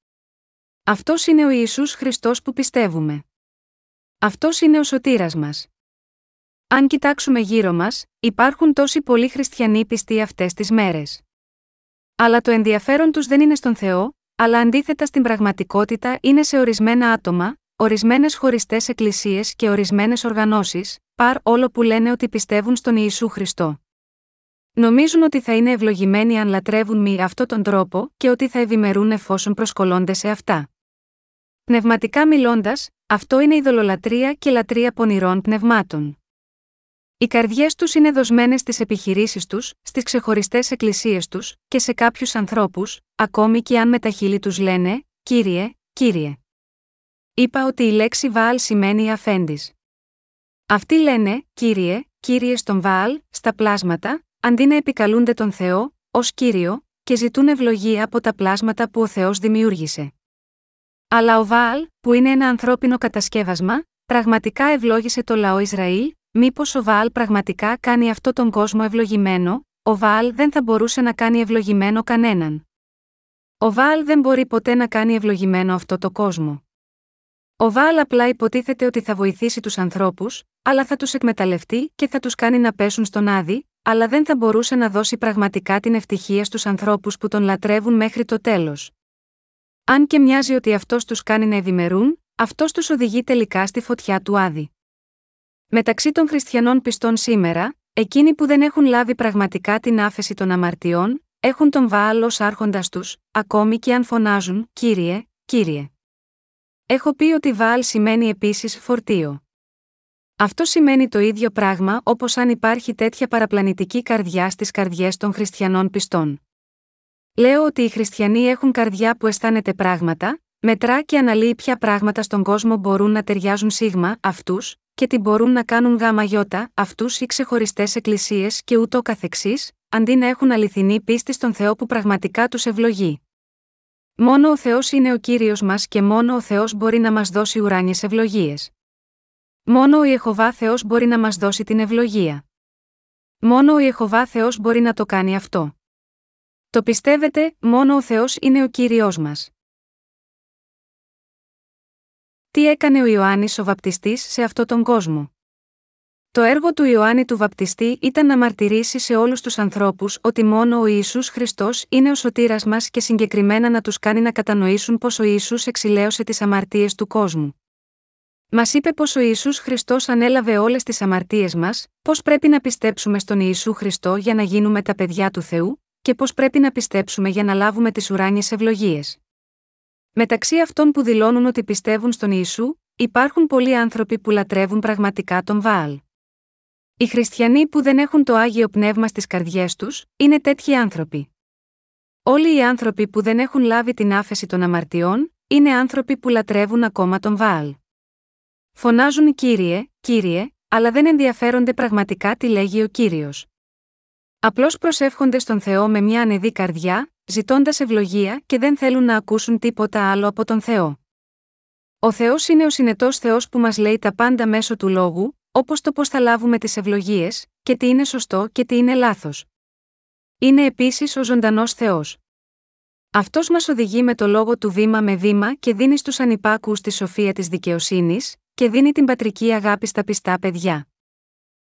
Speaker 1: Αυτός είναι ο Ιησούς Χριστός που πιστεύουμε. Αυτός είναι ο σωτήρας μας. Αν κοιτάξουμε γύρω μας, υπάρχουν τόσοι πολλοί χριστιανοί πιστοί αυτές τις μέρες. Αλλά το ενδιαφέρον τους δεν είναι στον Θεό, αλλά αντίθετα στην πραγματικότητα είναι σε ορισμένα άτομα, ορισμένες χωριστές εκκλησίες και ορισμένες οργανώσεις, παρ όλο που λένε ότι πιστεύουν στον Ιησού Χριστό. Νομίζουν ότι θα είναι ευλογημένοι αν λατρεύουν μη αυτόν τον τρόπο και ότι θα ευημερούν εφόσον προσκολώνται σε αυτά. Πνευματικά μιλώντας, αυτό είναι ειδωλολατρεία και λατρεία πονηρών πνευμάτων. Οι καρδιές τους είναι δοσμένες στις επιχειρήσεις τους, στις ξεχωριστές εκκλησίες τους και σε κάποιους ανθρώπους, ακόμη και αν με τα χείλη τους λένε, Κύριε, Κύριε. Είπα ότι η λέξη Βαάλ σημαίνει αφέντης. Αυτοί λένε, Κύριε, Κύριε στον Βαάλ, στα πλάσματα, αντί να επικαλούνται τον Θεό, ως Κύριο, και ζητούν ευλογία από τα πλάσματα που ο Θεός δημιούργησε. Αλλά ο Βαάλ, που είναι ένα ανθρώπινο κατασκεύασμα, πραγματικά ευλόγησε το λαό Ισραήλ, μήπως ο Βαάλ πραγματικά κάνει αυτό τον κόσμο ευλογημένο, ο Βαάλ δεν θα μπορούσε να κάνει ευλογημένο κανέναν. Ο Βαάλ δεν μπορεί ποτέ να κάνει ευλογημένο αυτό το κόσμο. Ο Βαάλ απλά υποτίθεται ότι θα βοηθήσει τους ανθρώπους, αλλά θα τους εκμεταλλευτεί και θα τους κάνει να πέσουν στον άδει, αλλά δεν θα μπορούσε να δώσει πραγματικά την ευτυχία στους ανθρώπους που τον λατρεύουν μέχρι το τέλος. Αν και μοιάζει ότι αυτός τους κάνει να ευημερούν, αυτός τους οδηγεί τελικά στη φωτιά του άδη. Μεταξύ των χριστιανών πιστών σήμερα, εκείνοι που δεν έχουν λάβει πραγματικά την άφεση των αμαρτιών, έχουν τον Βάαλ ως άρχοντας τους, ακόμη και αν φωνάζουν, κύριε, κύριε. Έχω πει ότι Βάαλ σημαίνει επίσης φορτίο. Αυτό σημαίνει το ίδιο πράγμα όπως αν υπάρχει τέτοια παραπλανητική καρδιά στις καρδιές των χριστιανών πιστών. Λέω ότι οι χριστιανοί έχουν καρδιά που αισθάνεται πράγματα, μετρά και αναλύει ποια πράγματα στον κόσμο μπορούν να ταιριάζουν σίγμα αυτούς, και τι μπορούν να κάνουν γάμα γιώτα αυτούς ή ξεχωριστές εκκλησίες και ούτω καθεξής, αντί να έχουν αληθινή πίστη στον Θεό που πραγματικά τους ευλογεί. Μόνο ο Θεός είναι ο κύριος μας και μόνο ο Θεός μπορεί να μας δώσει ουράνιες ευλογίες. Μόνο ο Ιεχοβά Θεός μπορεί να μας δώσει την ευλογία. Μόνο ο Ιεχοβά Θεός μπορεί να το κάνει αυτό. Το πιστεύετε, μόνο ο Θεός είναι ο κύριο μας. Τι έκανε ο Ιωάννης ο Βαπτιστής σε αυτόν τον κόσμο; Το έργο του Ιωάννη του Βαπτιστή ήταν να μαρτυρήσει σε όλους τους ανθρώπους ότι μόνο ο Ιησούς Χριστός είναι ο σωτήρας μας και συγκεκριμένα να τους κάνει να κατανοήσουν πως ο Ιησούς εξηλαίωσε τις αμαρτίες του κόσμου. Μας είπε πως ο Ιησούς Χριστός ανέλαβε όλες τις αμαρτίες μας, πώ πρέπει να πιστέψουμε στον Ιησού Χριστό για να γίνουμε τα παιδιά του Θεού, και πώ πρέπει να πιστέψουμε για να λάβουμε τις ουράνιες ευλογίες. Μεταξύ αυτών που δηλώνουν ότι πιστεύουν στον Ιησού, υπάρχουν πολλοί άνθρωποι που λατρεύουν πραγματικά τον Βάαλ. Οι χριστιανοί που δεν έχουν το άγιο πνεύμα στις καρδιές τους, είναι τέτοιοι άνθρωποι. Όλοι οι άνθρωποι που δεν έχουν λάβει την άφεση των αμαρτιών, είναι άνθρωποι που λατρεύουν ακόμα τον Βάαλ. Φωνάζουν κύριε, κύριε, αλλά δεν ενδιαφέρονται πραγματικά τι λέγει ο κύριος. Απλώς προσεύχονται στον Θεό με μια ανεδή καρδιά, ζητώντας ευλογία και δεν θέλουν να ακούσουν τίποτα άλλο από τον Θεό. Ο Θεός είναι ο συνετός Θεός που μας λέει τα πάντα μέσω του λόγου, όπως το πώς θα λάβουμε τις ευλογίες, και τι είναι σωστό και τι είναι λάθος. Είναι επίσης ο ζωντανός Θεός. Αυτός μας οδηγεί με το λόγο του βήμα με βήμα και δίνει στους ανυπάκους τη σοφία της δικαιοσύνης, και δίνει την πατρική αγάπη στα πιστά παιδιά.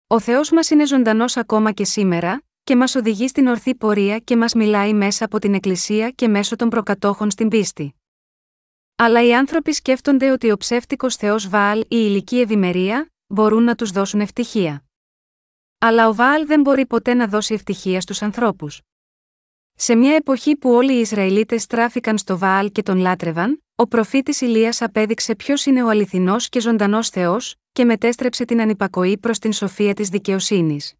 Speaker 1: Ο Θεός μας είναι ζωντανός ακόμα και σήμερα, και μας οδηγεί στην ορθή πορεία και μας μιλάει μέσα από την Εκκλησία και μέσω των προκατόχων στην πίστη. Αλλά οι άνθρωποι σκέφτονται ότι ο ψεύτικος Θεός Βάαλ ή η ηλική ευημερία μπορούν να τους δώσουν ευτυχία. Αλλά ο Βάαλ δεν μπορεί ποτέ να δώσει ευτυχία στους ανθρώπους. Σε μια εποχή που όλοι οι Ισραηλίτες στράφηκαν στο Βάαλ και τον λάτρευαν, ο προφήτης Ηλίας απέδειξε ποιος είναι ο αληθινός και ζωντανός Θεός, και μετέστρεψε την ανυπακοή προς την σοφία της δικαιοσύνης.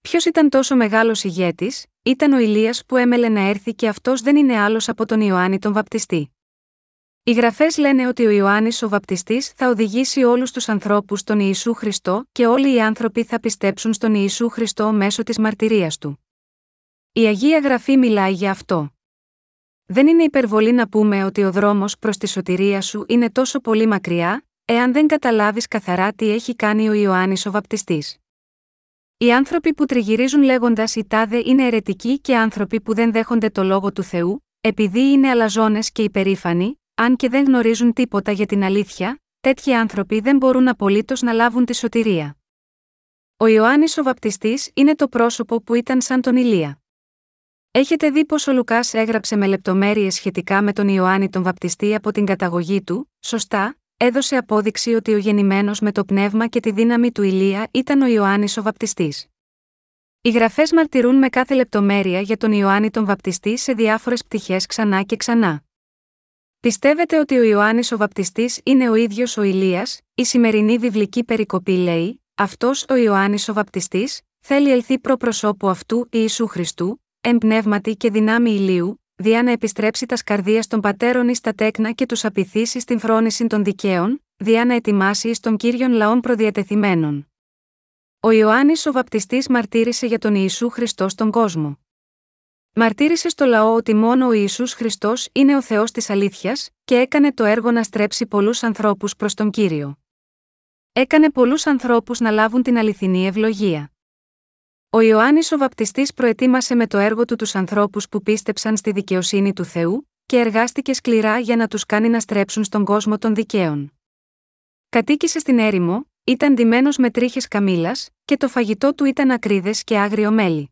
Speaker 1: Ποιος ήταν τόσο μεγάλος ηγέτης, ήταν ο Ηλίας που έμελε να έρθει και αυτός δεν είναι άλλος από τον Ιωάννη τον Βαπτιστή. Οι γραφές λένε ότι ο Ιωάννης ο Βαπτιστής θα οδηγήσει όλους τους ανθρώπους στον Ιησού Χριστό και όλοι οι άνθρωποι θα πιστέψουν στον Ιησού Χριστό μέσω της μαρτυρίας του. Η Αγία Γραφή μιλάει για αυτό. Δεν είναι υπερβολή να πούμε ότι ο δρόμος προς τη σωτηρία σου είναι τόσο πολύ μακριά, εάν δεν καταλάβεις καθαρά τι έχει κάνει ο Ιωάννης ο Βαπτιστής. Οι άνθρωποι που τριγυρίζουν λέγοντας οι τάδε είναι αιρετικοί και άνθρωποι που δεν δέχονται το λόγο του Θεού, επειδή είναι αλαζόνες και υπερήφανοι, αν και δεν γνωρίζουν τίποτα για την αλήθεια, τέτοιοι άνθρωποι δεν μπορούν απολύτως να λάβουν τη σωτηρία. Ο Ιωάννης ο Βαπτιστής είναι το πρόσωπο που ήταν σαν τον Ηλία. Έχετε δει πως ο Λουκάς έγραψε με λεπτομέρειες σχετικά με τον Ιωάννη τον Βαπτιστή από την καταγωγή του, σωστά, έδωσε απόδειξη ότι ο γεννημένος με το πνεύμα και τη δύναμη του Ηλία ήταν ο Ιωάννης ο Βαπτιστής. Οι γραφές μαρτυρούν με κάθε λεπτομέρεια για τον Ιωάννη τον Βαπτιστή σε διάφορες πτυχές ξανά και ξανά. Πιστεύετε ότι ο Ιωάννης ο Βαπτιστής είναι ο ίδιος ο Ηλίας, η σημερινή βιβλική περικοπή λέει, αυτός ο Ιωάννης ο Βαπτιστής, θέλει ελθεί προ προσώπου αυτού Ιησού Χριστού, εμπνεύματι και δυνάμει ηλίου, διά να επιστρέψει τας σκαρδία των πατέρων εις τα τέκνα και τους απειθήσει στην φρόνηση των δικαίων, διά να ετοιμάσει εις των κύριων λαών προδιατεθειμένων. Ο Ιωάννης ο Βαπτιστής μαρτύρησε για τον Ιησού Χριστό στον κόσμο. Μαρτύρησε στο λαό ότι μόνο ο Ιησούς Χριστός είναι ο Θεός της αλήθειας, και έκανε το έργο να στρέψει πολλούς ανθρώπους προς τον κύριο. Έκανε πολλούς ανθρώπους να λάβουν την αληθινή ευλογία. Ο Ιωάννης ο Βαπτιστής προετοίμασε με το έργο του τους ανθρώπους που πίστεψαν στη δικαιοσύνη του Θεού, και εργάστηκε σκληρά για να τους κάνει να στρέψουν στον κόσμο των δικαίων. Κατοίκησε στην έρημο, ήταν ντυμένος με τρίχες καμήλας, και το φαγητό του ήταν ακρίδες και άγριο μέλι.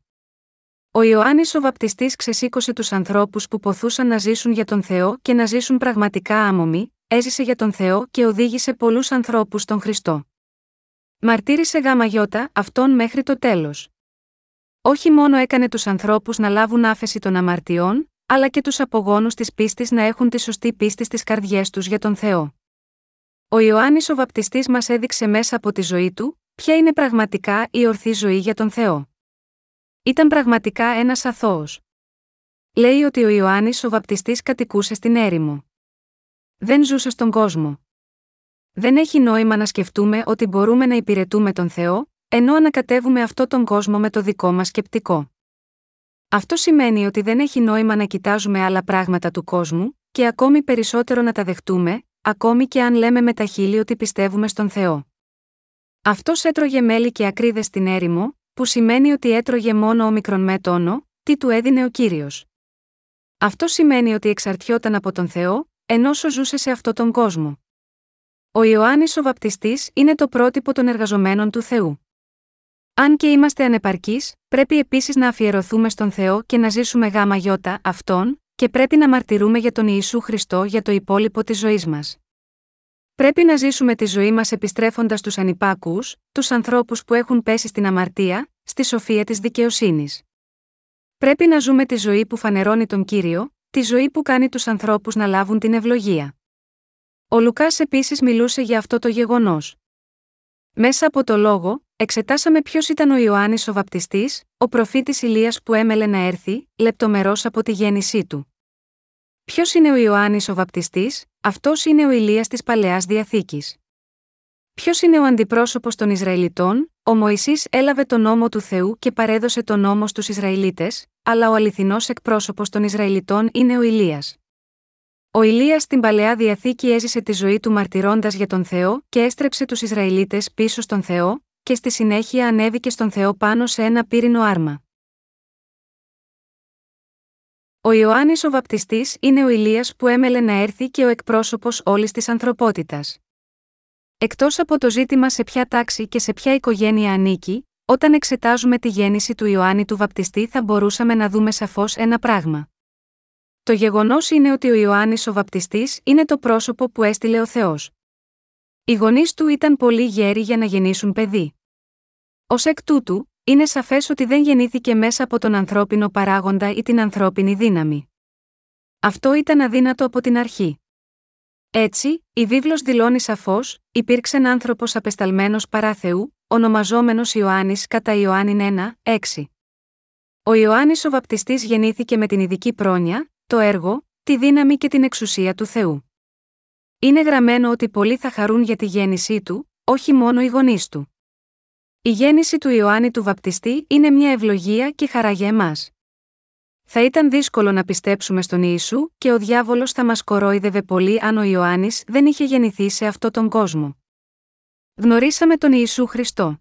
Speaker 1: Ο Ιωάννης ο Βαπτιστής ξεσήκωσε τους ανθρώπους που ποθούσαν να ζήσουν για τον Θεό και να ζήσουν πραγματικά άμομοι, έζησε για τον Θεό και οδήγησε πολλούς ανθρώπους στον Χριστό. Μαρτύρησε γάμα γιώτα αυτόν μέχρι το τέλος. Όχι μόνο έκανε τους ανθρώπους να λάβουν άφεση των αμαρτιών, αλλά και τους απογόνους της πίστης να έχουν τη σωστή πίστη στις καρδιές τους για τον Θεό. Ο Ιωάννης ο Βαπτιστής μας έδειξε μέσα από τη ζωή του, ποια είναι πραγματικά η ορθή ζωή για τον Θεό. Ήταν πραγματικά ένας αθώος. Λέει ότι ο Ιωάννης ο Βαπτιστής κατοικούσε στην έρημο. Δεν ζούσε στον κόσμο. Δεν έχει νόημα να σκεφτούμε ότι μπορούμε να υπηρετούμε τον Θεό, ενώ ανακατεύουμε αυτό τον κόσμο με το δικό μας σκεπτικό. Αυτό σημαίνει ότι δεν έχει νόημα να κοιτάζουμε άλλα πράγματα του κόσμου, και ακόμη περισσότερο να τα δεχτούμε, ακόμη και αν λέμε με τα χείλη ότι πιστεύουμε στον Θεό. Αυτός έτρωγε μέλι και ακρίδες στην έρημο, που σημαίνει ότι έτρωγε μόνο μικρον με τόνο, τι του έδινε ο κύριος. Αυτό σημαίνει ότι εξαρτιόταν από τον Θεό, ενώ ζούσε σε αυτόν τον κόσμο. Ο Ιωάννης ο Βαπτιστής είναι το πρότυπο των εργαζομένων του Θεού. Αν και είμαστε ανεπαρκείς, πρέπει επίσης να αφιερωθούμε στον Θεό και να ζήσουμε γάμα γιώτα αυτόν, και πρέπει να μαρτυρούμε για τον Ιησού Χριστό για το υπόλοιπο της ζωής μας. Πρέπει να ζήσουμε τη ζωή μας επιστρέφοντας στου ανυπάκους, τους ανθρώπους που έχουν πέσει στην αμαρτία, στη σοφία της δικαιοσύνης. Πρέπει να ζούμε τη ζωή που φανερώνει τον κύριο, τη ζωή που κάνει τους ανθρώπους να λάβουν την ευλογία. Ο Λουκάς επίσης μιλούσε για αυτό το γεγονός. Μέσα από το λόγο, εξετάσαμε ποιος ήταν ο Ιωάννης ο Βαπτιστής, ο προφήτης Ηλίας που έμελε να έρθει, λεπτομερό από τη γέννησή του. Ποιος είναι ο Ιωάννης ο Βαπτιστής, αυτός είναι ο Ηλίας της Παλαιάς Διαθήκης. Ποιος είναι ο αντιπρόσωπος των Ισραηλιτών, ο Μωυσής έλαβε τον νόμο του Θεού και παρέδωσε τον νόμο στους Ισραηλίτες, αλλά ο αληθινός εκπρόσωπος των Ισραηλιτών είναι ο Ηλίας. Ο Ηλίας στην παλαιά διαθήκη έζησε τη ζωή του μαρτυρώντας για τον Θεό και έστρεψε τους Ισραηλίτες πίσω στον Θεό, και στη συνέχεια ανέβηκε στον Θεό πάνω σε ένα πύρινο άρμα. Ο Ιωάννης ο Βαπτιστής είναι ο Ηλίας που έμελε να έρθει και ο εκπρόσωπος όλης της ανθρωπότητας. Εκτός από το ζήτημα σε ποια τάξη και σε ποια οικογένεια ανήκει, όταν εξετάζουμε τη γέννηση του Ιωάννη του Βαπτιστή θα μπορούσαμε να δούμε σαφώς ένα πράγμα. Το γεγονός είναι ότι ο Ιωάννης ο Βαπτιστής είναι το πρόσωπο που έστειλε ο Θεός. Οι γονείς του ήταν πολύ γέροι για να γεννήσουν παιδί. Ω εκ τούτου, είναι σαφές ότι δεν γεννήθηκε μέσα από τον ανθρώπινο παράγοντα ή την ανθρώπινη δύναμη. Αυτό ήταν αδύνατο από την αρχή. Έτσι, η βίβλος δηλώνει σαφώς, υπήρξε άνθρωπος απεσταλμένος παρά Θεού, ονομαζόμενος Ιωάννης κατά Ιωάννη 1, 6. Ο Ιωάννης ο Βαπτιστής γεννήθηκε με την ειδική πρόνοια, το έργο, τη δύναμη και την εξουσία του Θεού. Είναι γραμμένο ότι πολλοί θα χαρούν για τη γέννησή του, όχι μόνο οι γονείς του. Η γέννηση του Ιωάννη του Βαπτιστή είναι μια ευλογία και χαρά για εμάς. Θα ήταν δύσκολο να πιστέψουμε στον Ιησού και ο διάβολος θα μας κορόιδευε πολύ αν ο Ιωάννης δεν είχε γεννηθεί σε αυτόν τον κόσμο. Γνωρίσαμε τον Ιησού Χριστό.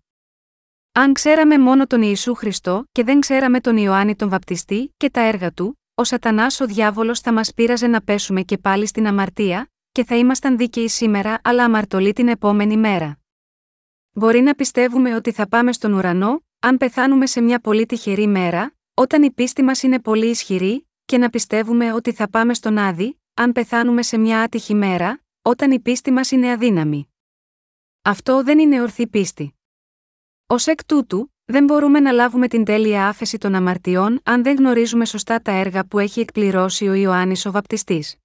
Speaker 1: Αν ξέραμε μόνο τον Ιησού Χριστό και δεν ξέραμε τον Ιωάννη τον Βαπτιστή και τα έργα του, ο Σατανάς ο διάβολος θα μας πείραζε να πέσουμε και πάλι στην αμαρτία, και θα ήμασταν δίκαιοι σήμερα αλλά αμαρτωλοί την επόμενη μέρα. Μπορεί να πιστεύουμε ότι θα πάμε στον ουρανό, αν πεθάνουμε σε μια πολύ τυχερή μέρα, όταν η πίστη μας είναι πολύ ισχυρή, και να πιστεύουμε ότι θα πάμε στον Άδη, αν πεθάνουμε σε μια άτυχη μέρα, όταν η πίστη μας είναι αδύναμη. Αυτό δεν είναι ορθή πίστη. Ω εκ τούτου, δεν μπορούμε να λάβουμε την τέλεια άφεση των αμαρτιών αν δεν γνωρίζουμε σωστά τα έργα που έχει εκπληρώσει ο Ιωάννης ο Βαπτιστής.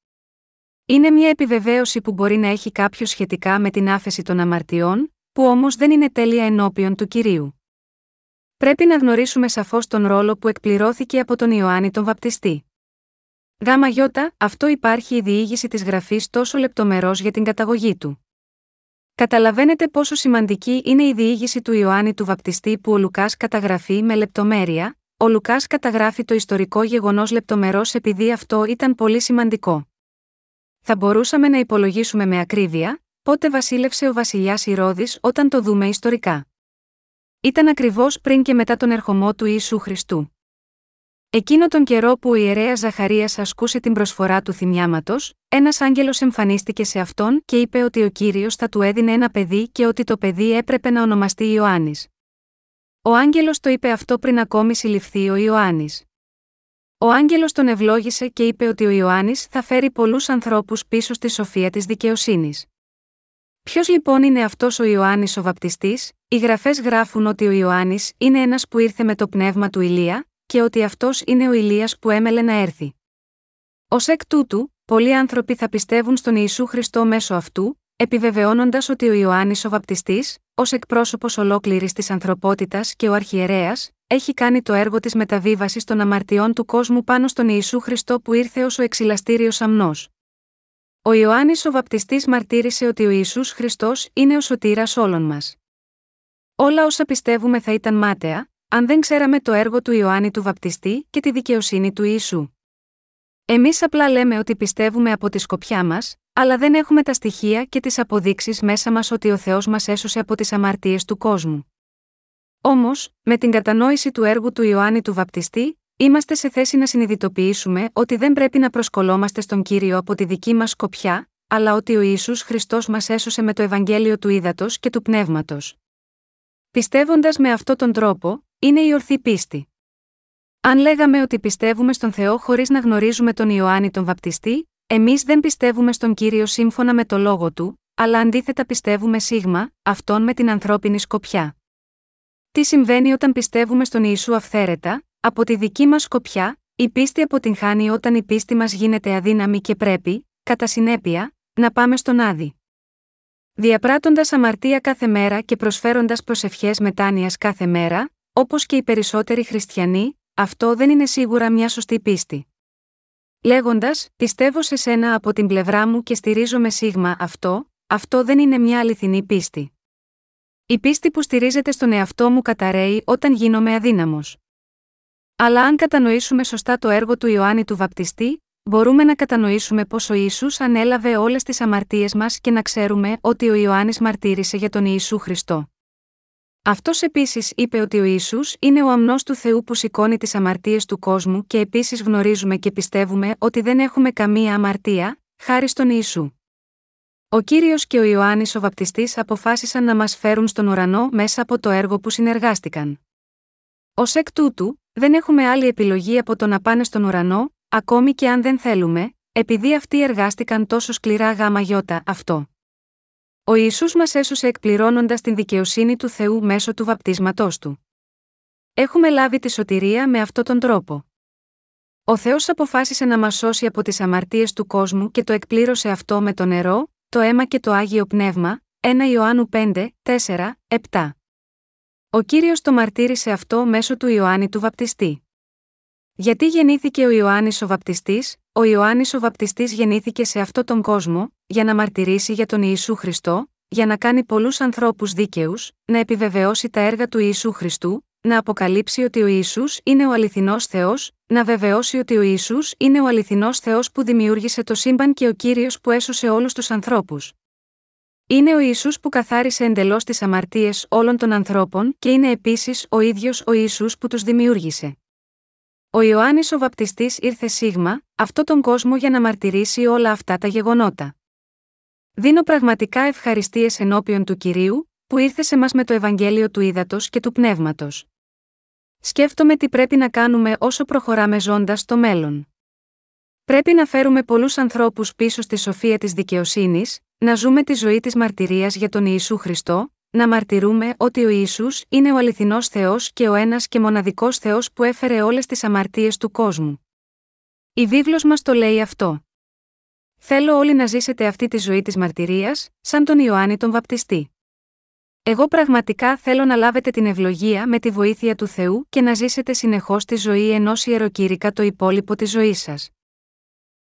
Speaker 1: Είναι μια επιβεβαίωση που μπορεί να έχει κάποιο σχετικά με την άφεση των αμαρτιών, που όμως δεν είναι τέλεια ενώπιον του κυρίου. Πρέπει να γνωρίσουμε σαφώς τον ρόλο που εκπληρώθηκε από τον Ιωάννη τον Βαπτιστή. Γάμα γιώτα, αυτό υπάρχει η διήγηση της γραφής τόσο λεπτομερός για την καταγωγή του. Καταλαβαίνετε πόσο σημαντική είναι η διήγηση του Ιωάννη του Βαπτιστή που ο Λουκάς καταγραφεί με λεπτομέρεια, ο Λουκάς καταγράφει το ιστορικό γεγονός λεπτομερός επειδή αυτό ήταν πολύ σημαντικό. Θα μπορούσαμε να υπολογίσουμε με ακρίβεια πότε βασίλευσε ο βασιλιάς Ηρώδης όταν το δούμε ιστορικά; Ήταν ακριβώς πριν και μετά τον ερχομό του Ιησού Χριστού. Εκείνο τον καιρό που ο ιερέα Ζαχαρίας ασκούσε την προσφορά του θυμιάματος, ένας άγγελος εμφανίστηκε σε αυτόν και είπε ότι ο κύριος θα του έδινε ένα παιδί και ότι το παιδί έπρεπε να ονομαστεί Ιωάννης. Ο άγγελος το είπε αυτό πριν ακόμη συλληφθεί ο Ιωάννης. Ο άγγελος τον ευλόγησε και είπε ότι ο Ιωάννης θα φέρει πολλούς ανθρώπους πίσω στη σοφία της δικαιοσύνης. Ποιος λοιπόν είναι αυτός ο Ιωάννης ο Βαπτιστής, οι γραφές γράφουν ότι ο Ιωάννης είναι ένας που ήρθε με το πνεύμα του Ηλία, και ότι αυτός είναι ο Ηλίας που έμελε να έρθει. Ω εκ τούτου, πολλοί άνθρωποι θα πιστεύουν στον Ιησού Χριστό μέσω αυτού, επιβεβαιώνοντας ότι ο Ιωάννης ο Βαπτιστής, ως εκπρόσωπος ολόκληρης της ανθρωπότητας και ο Αρχιερέας, έχει κάνει το έργο της μεταβίβασης των αμαρτιών του κόσμου πάνω στον Ιησού Χριστό που ήρθε ως ο εξυλαστήριο αμνός. Ο Ιωάννης ο Βαπτιστής μαρτύρησε ότι ο Ισού Χριστός είναι ο σωτήρας όλων μας. Όλα όσα πιστεύουμε θα ήταν μάταια, αν δεν ξέραμε το έργο του Ιωάννη του Βαπτιστή και τη δικαιοσύνη του Ιησού. Εμείς απλά λέμε ότι πιστεύουμε από τη σκοπιά μας, αλλά δεν έχουμε τα στοιχεία και τις αποδείξεις μέσα μας ότι ο Θεός μας έσωσε από τις αμαρτίες του κόσμου. Όμως, με την κατανόηση του έργου του Ιωάννη του Βαπτιστή, είμαστε σε θέση να συνειδητοποιήσουμε ότι δεν πρέπει να προσκολόμαστε στον κύριο από τη δική μας σκοπιά, αλλά ότι ο Ισού Χριστός μας έσωσε με το Ευαγγέλιο του Ήδατος και του Πνεύματος. Πιστεύοντας με αυτόν τον τρόπο, είναι η ορθή πίστη. Αν λέγαμε ότι πιστεύουμε στον Θεό χωρίς να γνωρίζουμε τον Ιωάννη τον Βαπτιστή, εμείς δεν πιστεύουμε στον κύριο σύμφωνα με το λόγο του, αλλά αντίθετα πιστεύουμε σίγμα, αυτόν με την ανθρώπινη σκοπιά. Τι συμβαίνει όταν πιστεύουμε στον Ιησού αυθαίρετα, από τη δική μας σκοπιά, η πίστη αποτυγχάνει όταν η πίστη μας γίνεται αδύναμη και πρέπει, κατά συνέπεια, να πάμε στον Άδη. Διαπράττοντας αμαρτία κάθε μέρα και προσφέροντας προσευχές μετάνοιας κάθε μέρα, όπως και οι περισσότεροι χριστιανοί, αυτό δεν είναι σίγουρα μια σωστή πίστη. Λέγοντας, πιστεύω σε σένα από την πλευρά μου και στηρίζομαι σίγμα αυτό, αυτό δεν είναι μια αληθινή πίστη. Η πίστη που στηρίζεται στον εαυτό μου καταραίει όταν γίνομαι αδύναμος. Αλλά αν κατανοήσουμε σωστά το έργο του Ιωάννη του Βαπτιστή, μπορούμε να κατανοήσουμε πως ο Ιησούς ανέλαβε όλες τις αμαρτίες μας και να ξέρουμε ότι ο Ιωάννης μαρτύρησε για τον Ιησού Χριστό. Αυτός επίσης είπε ότι ο Ισού είναι ο αμνός του Θεού που σηκώνει τις αμαρτίες του κόσμου και επίσης γνωρίζουμε και πιστεύουμε ότι δεν έχουμε καμία αμαρτία, χάρη στον Ιησού. Ο κύριος και ο Ιωάννης ο Βαπτιστής αποφάσισαν να μας φέρουν στον ουρανό μέσα από το έργο που συνεργάστηκαν. Ω εκ τούτου, δεν έχουμε άλλη επιλογή από το να πάνε στον ουρανό, ακόμη και αν δεν θέλουμε, επειδή αυτοί εργάστηκαν τόσο σκληρά γάμα γιώτα αυτό. Ο Ιησούς μας έσωσε εκπληρώνοντας την δικαιοσύνη του Θεού μέσω του βαπτίσματός Του. Έχουμε λάβει τη σωτηρία με αυτόν τον τρόπο. Ο Θεός αποφάσισε να μας σώσει από τις αμαρτίες του κόσμου και το εκπλήρωσε αυτό με το νερό, το αίμα και το Άγιο Πνεύμα, 1 Ιωάννου 5, 4, 7. Ο Κύριος το μαρτύρησε αυτό μέσω του Ιωάννη του Βαπτιστή. Γιατί γεννήθηκε ο Ιωάννης ο Βαπτιστής, ο Ιωάννης ο Βαπτιστής γεννήθηκε σε αυτόν τον κόσμο, για να μαρτυρήσει για τον Ιησού Χριστό, για να κάνει πολλούς ανθρώπους δίκαιους, να επιβεβαιώσει τα έργα του Ιησού Χριστού, να αποκαλύψει ότι ο Ισού είναι ο αληθινός Θεός, να βεβαιώσει ότι ο Ισού είναι ο αληθινός Θεός που δημιούργησε το σύμπαν και ο κύριος που έσωσε όλους τους ανθρώπους. Είναι ο Ιησούς που καθάρισε εντελώς τις αμαρτίες όλων των ανθρώπων και είναι επίσης ο ίδιος ο Ιησούς που τους δημιούργησε. Ο Ιωάννης ο Βαπτιστής ήρθε σίγμα, αυτό τον κόσμο για να μαρτυρήσει όλα αυτά τα γεγονότα. Δίνω πραγματικά ευχαριστίες ενώπιον του κυρίου, που ήρθε σε μας με το Ευαγγέλιο του Ήδατος και του Πνεύματος. Σκέφτομαι τι πρέπει να κάνουμε όσο προχωράμε ζώντας στο μέλλον. Πρέπει να φέρουμε πολλούς ανθρώπους πίσω στη σοφία της δικαιοσύνης, να ζούμε τη ζωή της μαρτυρίας για τον Ιησού Χριστό, να μαρτυρούμε ότι ο Ιησούς είναι ο αληθινός Θεός και ο ένας και μοναδικός Θεός που έφερε όλες τις αμαρτίες του κόσμου. Η βίβλος μας το λέει αυτό. Θέλω όλοι να ζήσετε αυτή τη ζωή της μαρτυρίας, σαν τον Ιωάννη τον Βαπτιστή. Εγώ πραγματικά θέλω να λάβετε την ευλογία με τη βοήθεια του Θεού και να ζήσετε συνεχώς τη ζωή ενός ιεροκήρυκα το υπόλοιπο της ζωής σας.